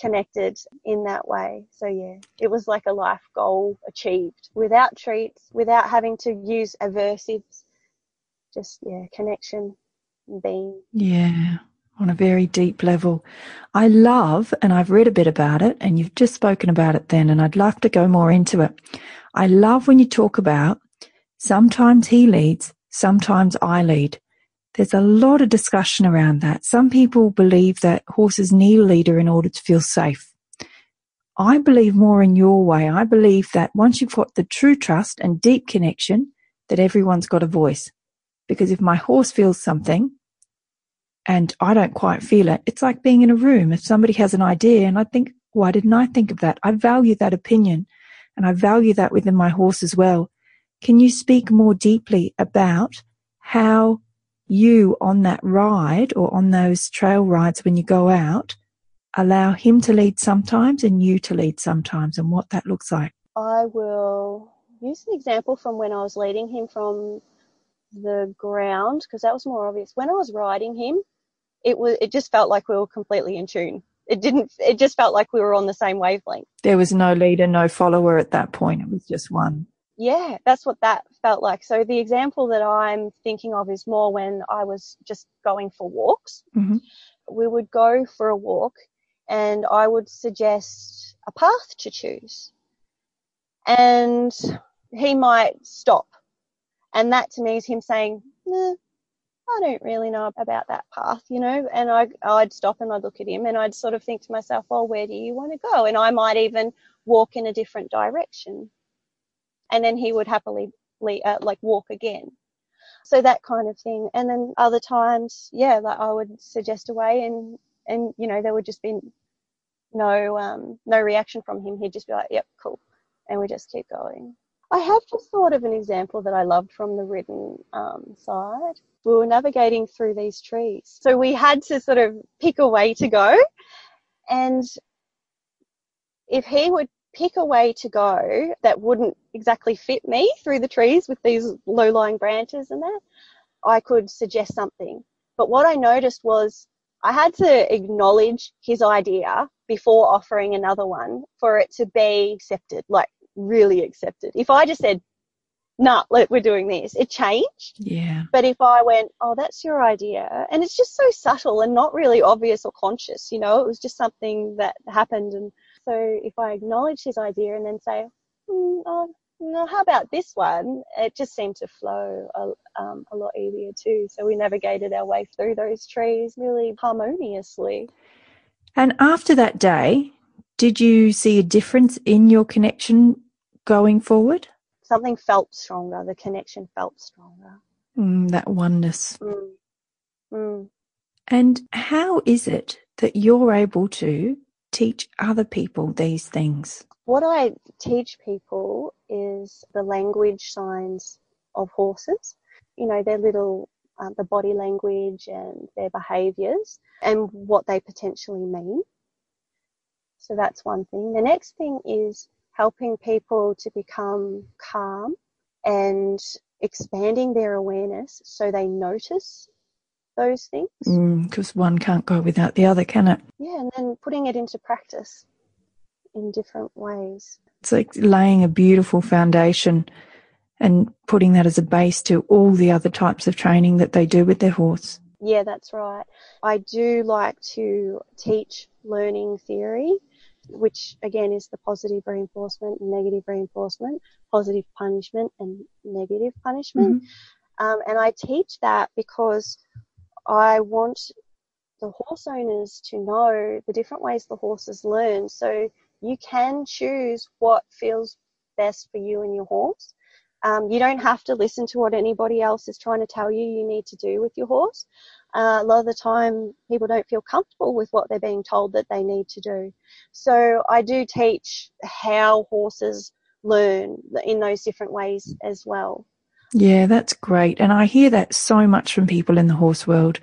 connected in that way. So yeah, it was like a life goal achieved without treats, without having to use aversives. Just yeah, connection and being. Yeah. On a very deep level. I love, and I've read a bit about it, and you've just spoken about it then, and I'd love to go more into it. I love when you talk about sometimes he leads, sometimes I lead. There's a lot of discussion around that. Some people believe that horses need a leader in order to feel safe. I believe more in your way. I believe that once you've got the true trust and deep connection, that everyone's got a voice. Because if my horse feels something and I don't quite feel it, it's like being in a room. If somebody has an idea and I think, why didn't I think of that? I value that opinion and I value that within my horse as well. Can you speak more deeply about how you on that ride or on those trail rides when you go out allow him to lead sometimes and you to lead sometimes and what that looks like? I will use an example from when I was leading him from the ground because that was more obvious. When I was riding him, it was it just felt like we were completely in tune. It didn't it just felt like we were on the same wavelength. There was no leader, no follower at that point. It was just one yeah, that's what that felt like. So the example that I'm thinking of is more when I was just going for walks. Mm-hmm. We would go for a walk and I would suggest a path to choose. And he might stop. And that to me is him saying, nah, I don't really know about that path, you know, and I, I'd stop and I'd look at him and I'd sort of think to myself, well, where do you want to go? And I might even walk in a different direction and then he would happily uh, like walk again. So that kind of thing. And then other times, yeah, like I would suggest a way and, and, you know, there would just be no, um, no reaction from him. He'd just be like, yep, cool. And we just keep going. I have just thought of an example that I loved from the written um, side. We were navigating through these trees. So we had to sort of pick a way to go. And if he would pick a way to go that wouldn't exactly fit me through the trees with these low lying branches and that, I could suggest something. But what I noticed was I had to acknowledge his idea before offering another one for it to be accepted, like really accepted. If I just said, nah, look, we're doing this, it changed. Yeah. But if I went, oh, that's your idea, and it's just so subtle and not really obvious or conscious, you know, it was just something that happened and so if I acknowledge his idea and then say, mm, oh, no, how about this one? It just seemed to flow a, um, a lot easier too. So we navigated our way through those trees really harmoniously. And after that day, did you see a difference in your connection going forward? Something felt stronger. The connection felt stronger. Mm, that oneness. Mm. Mm. And how is it that you're able to teach other people these things? What I teach people is the language signs of horses. You know, their little, um, the body language and their behaviours and what they potentially mean. So that's one thing. The next thing is helping people to become calm and expanding their awareness so they notice those things. Because mm, one can't go without the other, can it? Yeah, and then putting it into practice in different ways. It's like laying a beautiful foundation and putting that as a base to all the other types of training that they do with their horse. Yeah, that's right. I do like to teach learning theory, which again is the positive reinforcement negative reinforcement, positive punishment and negative punishment. Mm-hmm. Um, and I teach that because I want the horse owners to know the different ways the horses learn. So you can choose what feels best for you and your horse. Um, you don't have to listen to what anybody else is trying to tell you you need to do with your horse. Uh, a lot of the time, people don't feel comfortable with what they're being told that they need to do. So I do teach how horses learn in those different ways as well. Yeah, that's great. And I hear that so much from people in the horse world.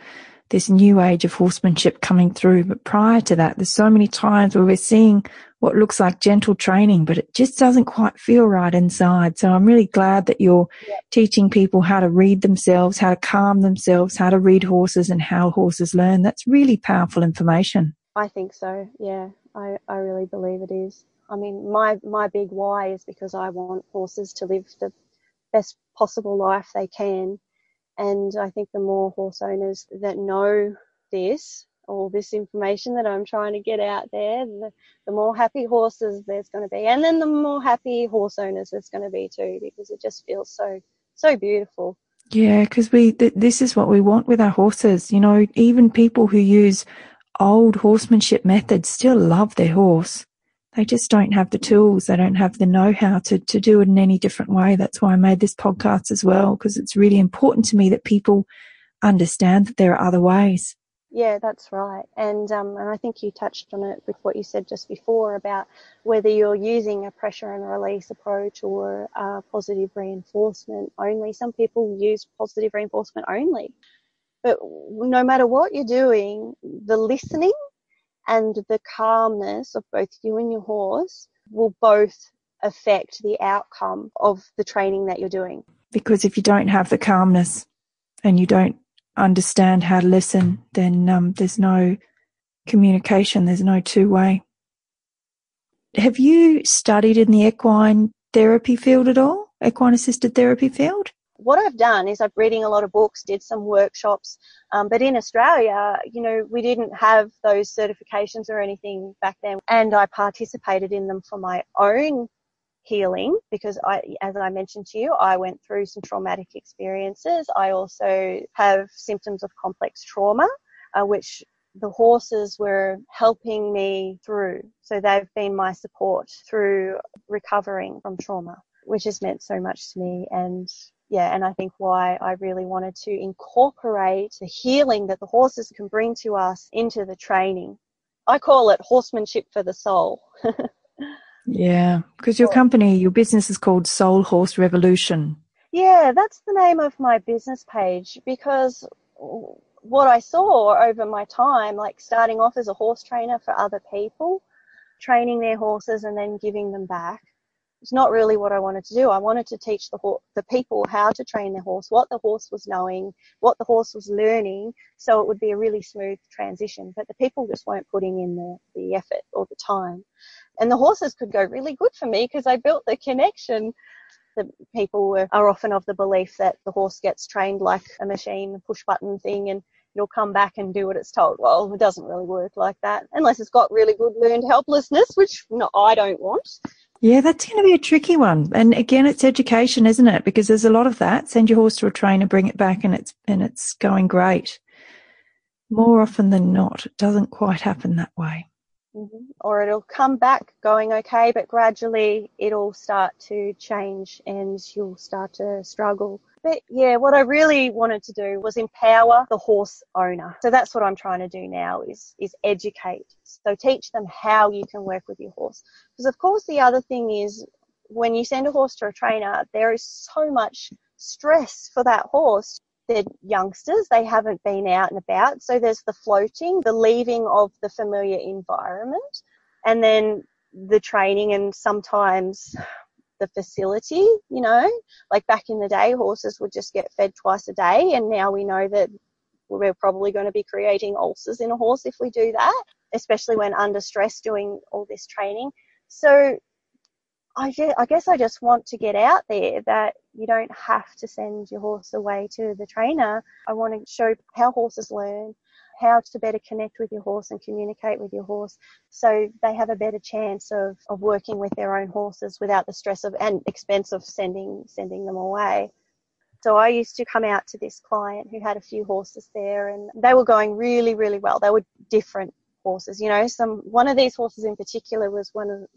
This new age of horsemanship coming through. But prior to that, there's so many times where we're seeing what looks like gentle training, but it just doesn't quite feel right inside. So I'm really glad that you're yeah. teaching people how to read themselves, how to calm themselves, how to read horses and how horses learn. That's really powerful information. I think so. Yeah, I, I really believe it is. I mean, my, my big why is because I want horses to live the best possible life they can. And I think the more horse owners that know this, all this information that I'm trying to get out there, the, the more happy horses there's going to be. And then the more happy horse owners there's going to be too, because it just feels so, so beautiful. Yeah, because we, th- this is what we want with our horses. You know, even people who use old horsemanship methods still love their horse they just don't have the tools. They don't have the know how to, to do it in any different way. That's why I made this podcast as well, because it's really important to me that people understand that there are other ways. Yeah, that's right. And um, and I think you touched on it with what you said just before about whether you're using a pressure and release approach or uh, positive reinforcement only. Some people use positive reinforcement only. But no matter what you're doing, the listening and the calmness of both you and your horse will both affect the outcome of the training that you're doing. Because if you don't have the calmness and you don't understand how to listen, then um, there's no communication, there's no two way. Have you studied in the equine therapy field at all? Equine assisted therapy field? what I've done is I've reading a lot of books, did some workshops, um, but in Australia, you know, we didn't have those certifications or anything back then, and I participated in them for my own healing because I, as I mentioned to you, I went through some traumatic experiences. I also have symptoms of complex trauma, uh, which the horses were helping me through. So they've been my support through recovering from trauma, which has meant so much to me. And yeah, and I think why I really wanted to incorporate the healing that the horses can bring to us into the training. I call it horsemanship for the soul. [laughs] yeah, because your company, your business is called Soul Horse Revolution. Yeah, that's the name of my business page because what I saw over my time, like starting off as a horse trainer for other people, training their horses and then giving them back it's not really what I wanted to do. I wanted to teach the ho- the people how to train their horse, what the horse was knowing, what the horse was learning, so it would be a really smooth transition. But the people just weren't putting in the, the effort or the time. And the horses could go really good for me because I built the connection. The people were, are often of the belief that the horse gets trained like a machine, push button thing, and it'll come back and do what it's told. Well, it doesn't really work like that unless it's got really good learned helplessness, which no, I don't want. Yeah, that's going to be a tricky one. And again, it's education, isn't it? Because there's a lot of that. Send your horse to a trainer, bring it back, and it's and it's going great. More often than not, it doesn't quite happen that way. Mm-hmm. Or it'll come back going okay, but gradually it'll start to change, and you'll start to struggle but yeah, what I really wanted to do was empower the horse owner. So that's what I'm trying to do now is, is educate. So teach them how you can work with your horse. Because of course the other thing is when you send a horse to a trainer, there is so much stress for that horse. They're youngsters, they haven't been out and about. So there's the floating, the leaving of the familiar environment, and then the training and sometimes the facility, you know, like back in the day, horses would just get fed twice a day, and now we know that we're probably going to be creating ulcers in a horse if we do that, especially when under stress doing all this training. So I, just, I guess I just want to get out there that you don't have to send your horse away to the trainer. I want to show how horses learn, how to better connect with your horse and communicate with your horse so they have a better chance of, of working with their own horses without the stress of and expense of sending sending them away. So I used to come out to this client who had a few horses there and they were going really, really well. They were different horses. You know, some one of these horses in particular was one of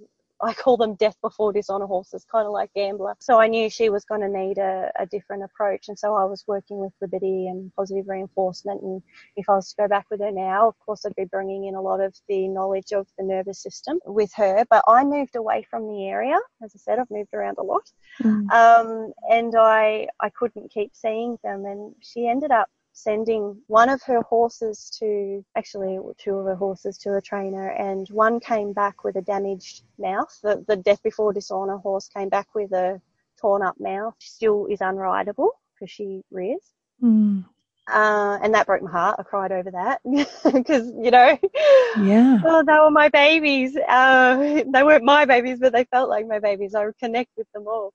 I call them death before dishonor horses, kind of like gambler. So I knew she was going to need a, a different approach. And so I was working with Liberty and positive reinforcement. And if I was to go back with her now, of course, I'd be bringing in a lot of the knowledge of the nervous system with her. But I moved away from the area. As I said, I've moved around a lot. Mm. Um, and I, I couldn't keep seeing them. And she ended up sending one of her horses to, actually two of her horses to a trainer and one came back with a damaged mouth. The, the Death Before Dishonor horse came back with a torn up mouth. Still is unrideable because she rears. Mm. Uh, and that broke my heart. I cried over that [laughs] because, you know, yeah, [laughs] oh, they were my babies. Uh, [laughs] they weren't my babies, but they felt like my babies. I would connect with them all.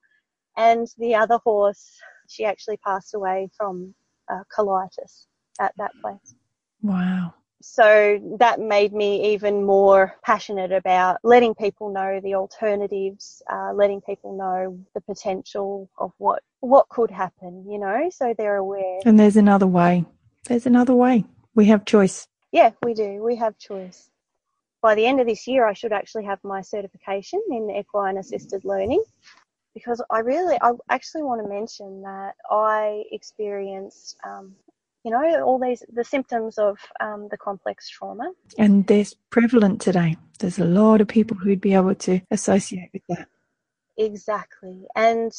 And the other horse, she actually passed away from uh, colitis at that place. Wow. So that made me even more passionate about letting people know the alternatives, uh, letting people know the potential of what what could happen, you know, so they're aware. And there's another way. There's another way. We have choice. Yeah, we do. We have choice. By the end of this year, I should actually have my certification in equine assisted learning because I really, I actually want to mention that I experienced, um, you know, all these, the symptoms of um, the complex trauma. And they're prevalent today. There's a lot of people who'd be able to associate with that. Exactly. And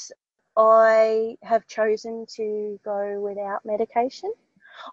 I have chosen to go without medication.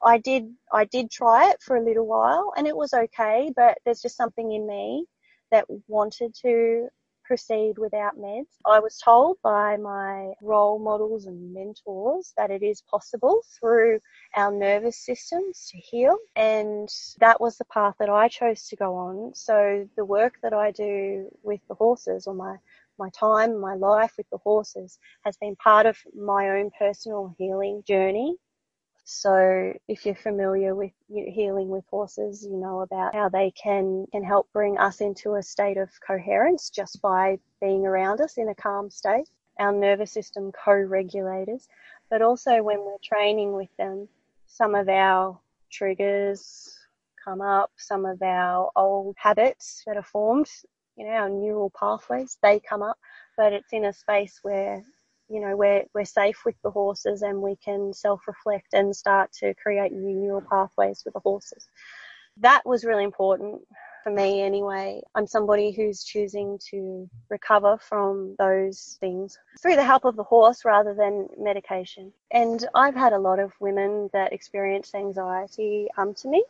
I did I did try it for a little while and it was okay, but there's just something in me that wanted to proceed without meds. I was told by my role models and mentors that it is possible through our nervous systems to heal, and that was the path that I chose to go on. So the work that I do with the horses, or my my time, my life with the horses has been part of my own personal healing journey so if you're familiar with healing with horses, you know about how they can, can help bring us into a state of coherence just by being around us in a calm state. Our nervous system co-regulators, but also when we're training with them, some of our triggers come up, some of our old habits that are formed, you know, our neural pathways, they come up, but it's in a space where you know we're we're safe with the horses and we can self-reflect and start to create new neural pathways with the horses. That was really important for me anyway. I'm somebody who's choosing to recover from those things through the help of the horse rather than medication. And i've had a lot of women that experience anxiety come to me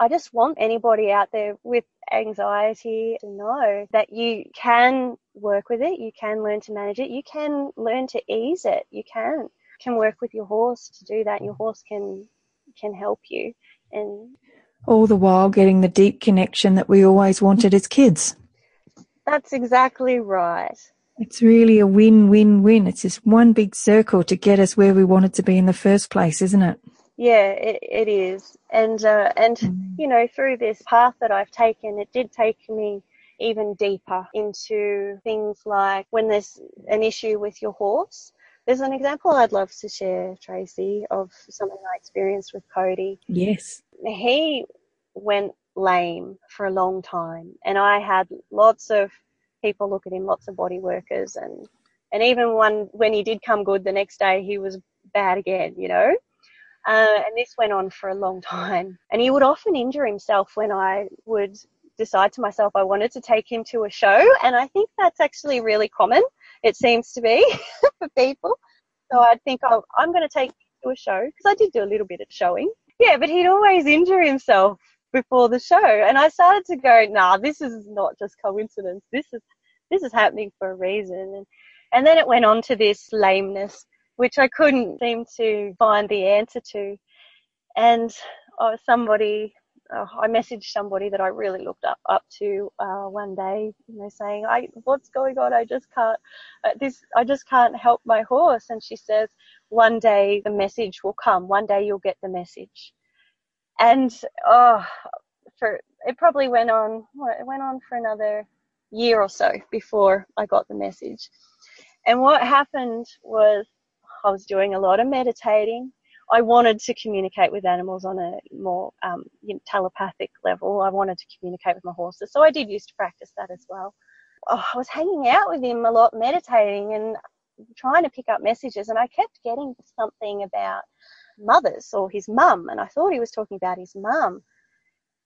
I just want anybody out there with anxiety to know that you can work with it, you can learn to manage it, you can learn to ease it, you can can work with your horse to do that. Your horse can can help you and all the while getting the deep connection that we always wanted as kids. That's exactly right. It's really a win win win. It's just one big circle to get us where we wanted to be in the first place, isn't it? Yeah, it, it is. And, uh, and, mm. you know, through this path that I've taken, it did take me even deeper into things like when there's an issue with your horse. There's an example I'd love to share, Tracy, of something I experienced with Cody. Yes. He went lame for a long time, and I had lots of people look at him, lots of body workers, and and even one when he did come good the next day, he was bad again, you know. Uh, and this went on for a long time. And he would often injure himself when I would decide to myself I wanted to take him to a show. And I think that's actually really common, it seems to be, [laughs] for people. So I'd think, oh, I'm going to take him to a show because I did do a little bit of showing. Yeah, but he'd always injure himself before the show. And I started to go, nah, this is not just coincidence. This is, this is happening for a reason. And, and then it went on to this lameness which I couldn't seem to find the answer to. And uh, somebody, uh, I messaged somebody that I really looked up up to uh, one day, you know, saying, "I what's going on? I just can't uh, this. I just can't help my horse." And she says, "One day the message will come. One day you'll get the message." And oh, for it probably went on. It went on for another year or so before I got the message. And what happened was I was doing a lot of meditating. I wanted to communicate with animals on a more um, you know, telepathic level. I wanted to communicate with my horses, so I did used to practice that as well. oh, I was hanging out with him a lot, meditating and trying to pick up messages, and I kept getting something about mothers or his mum, and I thought he was talking about his mum.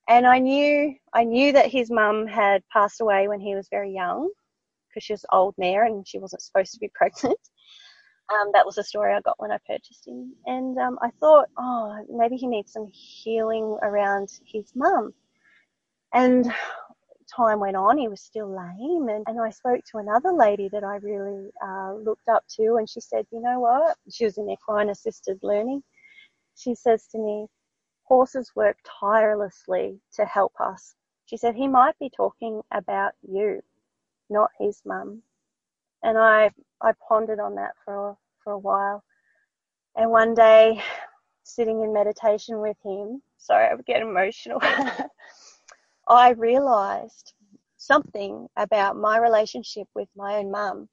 And I knew I knew that his mum had passed away when he was very young, because she was old mare and she wasn't supposed to be [laughs] pregnant. Um, that was the story I got when I purchased him. And um, I thought, oh, maybe he needs some healing around his mum. And time went on, he was still lame. And, and I spoke to another lady that I really uh, looked up to, and she said, you know what? She was in equine assisted learning. She says to me, horses work tirelessly to help us. She said, he might be talking about you, not his mum. And I, I pondered on that for, for a while. And one day, sitting in meditation with him, sorry, I would get emotional. [laughs] I realized something about my relationship with my own mum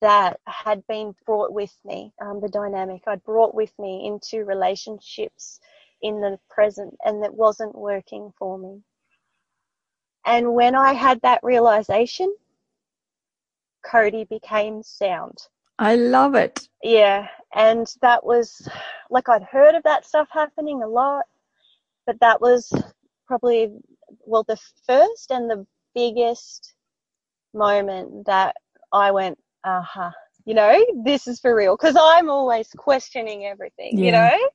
that had been brought with me, um, the dynamic I'd brought with me into relationships in the present and that wasn't working for me. And when I had that realization, Cody became sound. I love it. Yeah. And that was like I'd heard of that stuff happening a lot, but that was probably, well, the first and the biggest moment that I went, uh huh, you know, this is for real. Because I'm always questioning everything, yeah. you know?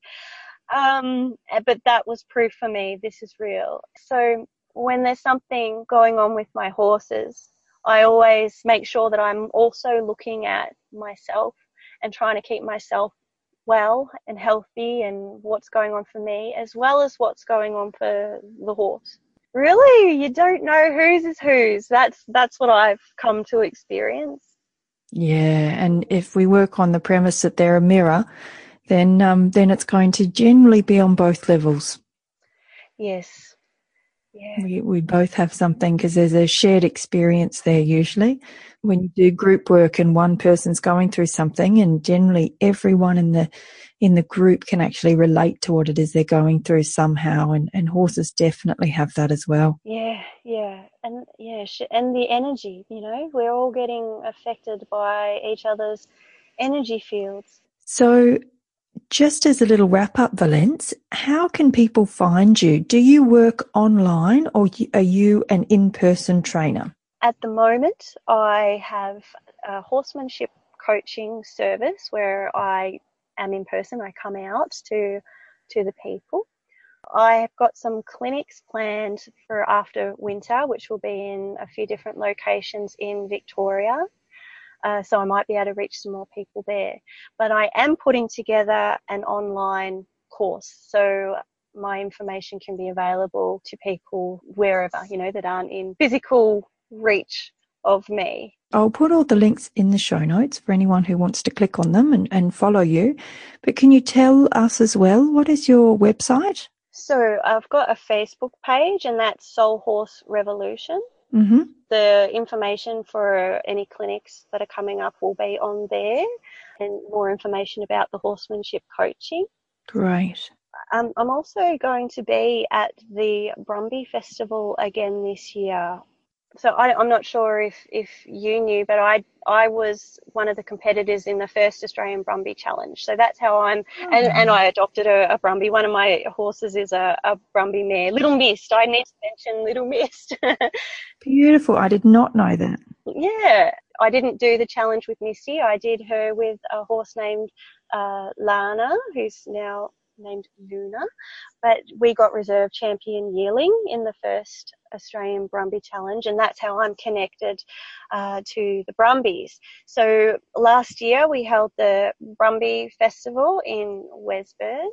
Um, but that was proof for me, this is real. So when there's something going on with my horses, I always make sure that I'm also looking at myself and trying to keep myself well and healthy and what's going on for me as well as what's going on for the horse. Really, you don't know whose is whose. That's that's what I've come to experience. Yeah, and if we work on the premise that they're a mirror, then um, then it's going to generally be on both levels. Yes. Yeah. We we both have something because there's a shared experience there usually. When you do group work and one person's going through something and generally everyone in the in the group can actually relate to what it is they're going through somehow and, and horses definitely have that as well. Yeah yeah. And yeah and the energy you know? We're all getting affected by each other's energy fields. So just as a little wrap up valence how can people find you do you work online or are you an in-person trainer at the moment, I have a horsemanship coaching service where I am in person. I come out to to the people. I've got some clinics planned for after winter, which will be in a few different locations in Victoria. Uh, so I might be able to reach some more people there. But I am putting together an online course. So my information can be available to people wherever, you know, that aren't in physical reach of me. I'll put all the links in the show notes for anyone who wants to click on them and, and follow you. But can you tell us as well what is your website? So I've got a Facebook page, and that's Soul Horse Revolution. Mm-hmm. The information for any clinics that are coming up will be on there, and more information about the horsemanship coaching. Great. Um, I'm also going to be at the Brumby Festival again this year so I, am not sure if, if you knew, but I I was one of the competitors in the first Australian Brumby Challenge. So that's how I'm, oh. and, and I adopted a, a Brumby. One of my horses is a, a Brumby mare, Little Mist. I need to mention Little Mist. [laughs] Beautiful. I did not know that. Yeah, I didn't do the challenge with Misty. I did her with a horse named uh, Lana, who's now named Luna, but we got reserve champion yearling in the first Australian Brumby Challenge, and that's how I'm connected uh, to the Brumbies. So last year we held the Brumby Festival in Wesburn,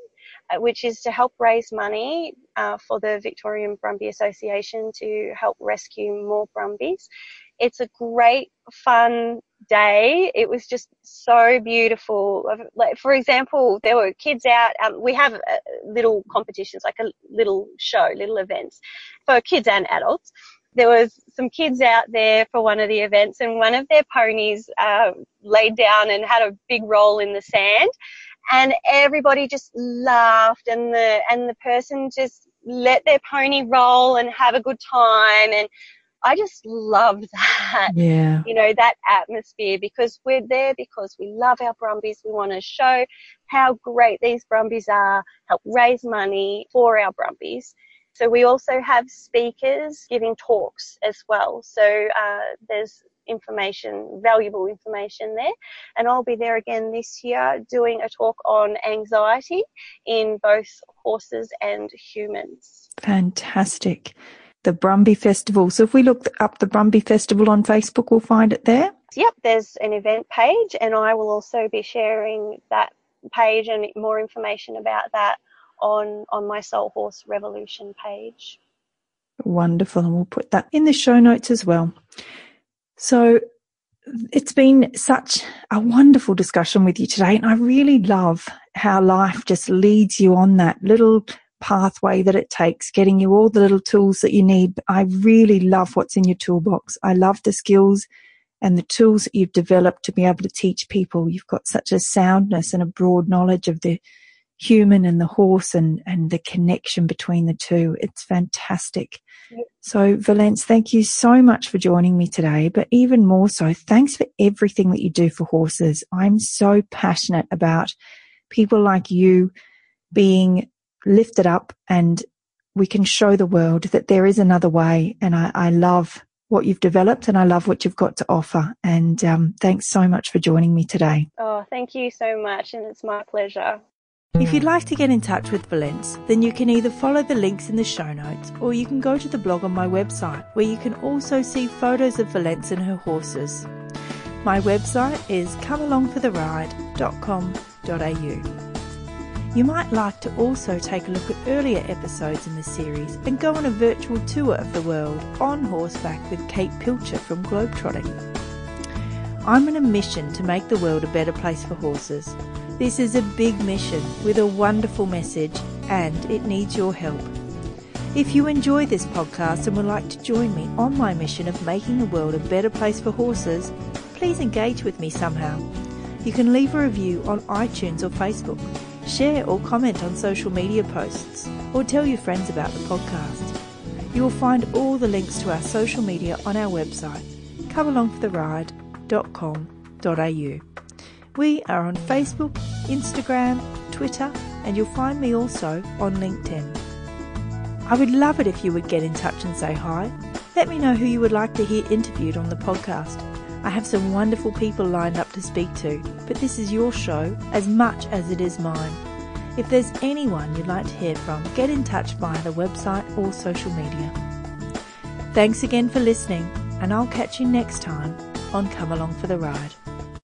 uh, which is to help raise money uh, for the Victorian Brumby Association to help rescue more Brumbies. It's a great, fun day. It was just so beautiful. Like, for example, there were kids out. Um, we have uh, little competitions, like a little show, little events for kids and adults. There was some kids out there for one of the events, and one of their ponies uh, laid down and had a big roll in the sand, and everybody just laughed, and the and the person just let their pony roll and have a good time, and I just love [laughs] that. Yeah. You know, that atmosphere because we're there because we love our Brumbies. We want to show how great these Brumbies are, help raise money for our Brumbies. So we also have speakers giving talks as well. So uh, there's information, valuable information there. And I'll be there again this year doing a talk on anxiety in both horses and humans. Fantastic. The Brumby Festival. So if we look up the Brumby Festival on Facebook, we'll find it there. Yep, there's an event page, and I will also be sharing that page and more information about that on on my Soul Horse Revolution page. Wonderful, and we'll put that in the show notes as well. So it's been such a wonderful discussion with you today, and I really love how life just leads you on that little pathway that it takes, getting you all the little tools that you need. I really love what's in your toolbox. I love the skills and the tools that you've developed to be able to teach people. You've got such a soundness and a broad knowledge of the human and the horse and, and the connection between the two. It's fantastic. Yep. So, Valence, thank you so much for joining me today. But even more so, thanks for everything that you do for horses. I'm so passionate about people like you being lifted up and we can show the world that there is another way. And I, I love what you've developed and I love what you've got to offer. And um, thanks so much for joining me today. Oh, thank you so much. And it's my pleasure. If you'd like to get in touch with Valence, then you can either follow the links in the show notes or you can go to the blog on my website where you can also see photos of Valence and her horses. My website is comealongfortheride.com.au. You might like to also take a look at earlier episodes in the series and go on a virtual tour of the world on horseback with Kate Pilcher from Globetrotting. I'm on a mission to make the world a better place for horses this is a big mission with a wonderful message and it needs your help. If you enjoy this podcast and would like to join me on my mission of making the world a better place for horses, please engage with me somehow. You can leave a review on iTunes or Facebook, share or comment on social media posts, or tell your friends about the podcast. You will find all the links to our social media on our website, comealongfortheride.com.au. We are on Facebook, Instagram, Twitter, and you'll find me also on LinkedIn. I would love it if you would get in touch and say hi. Let me know who you would like to hear interviewed on the podcast. I have some wonderful people lined up to speak to, but this is your show as much as it is mine. If there's anyone you'd like to hear from, get in touch via the website or social media. Thanks again for listening, and I'll catch you next time on Come Along for the Ride.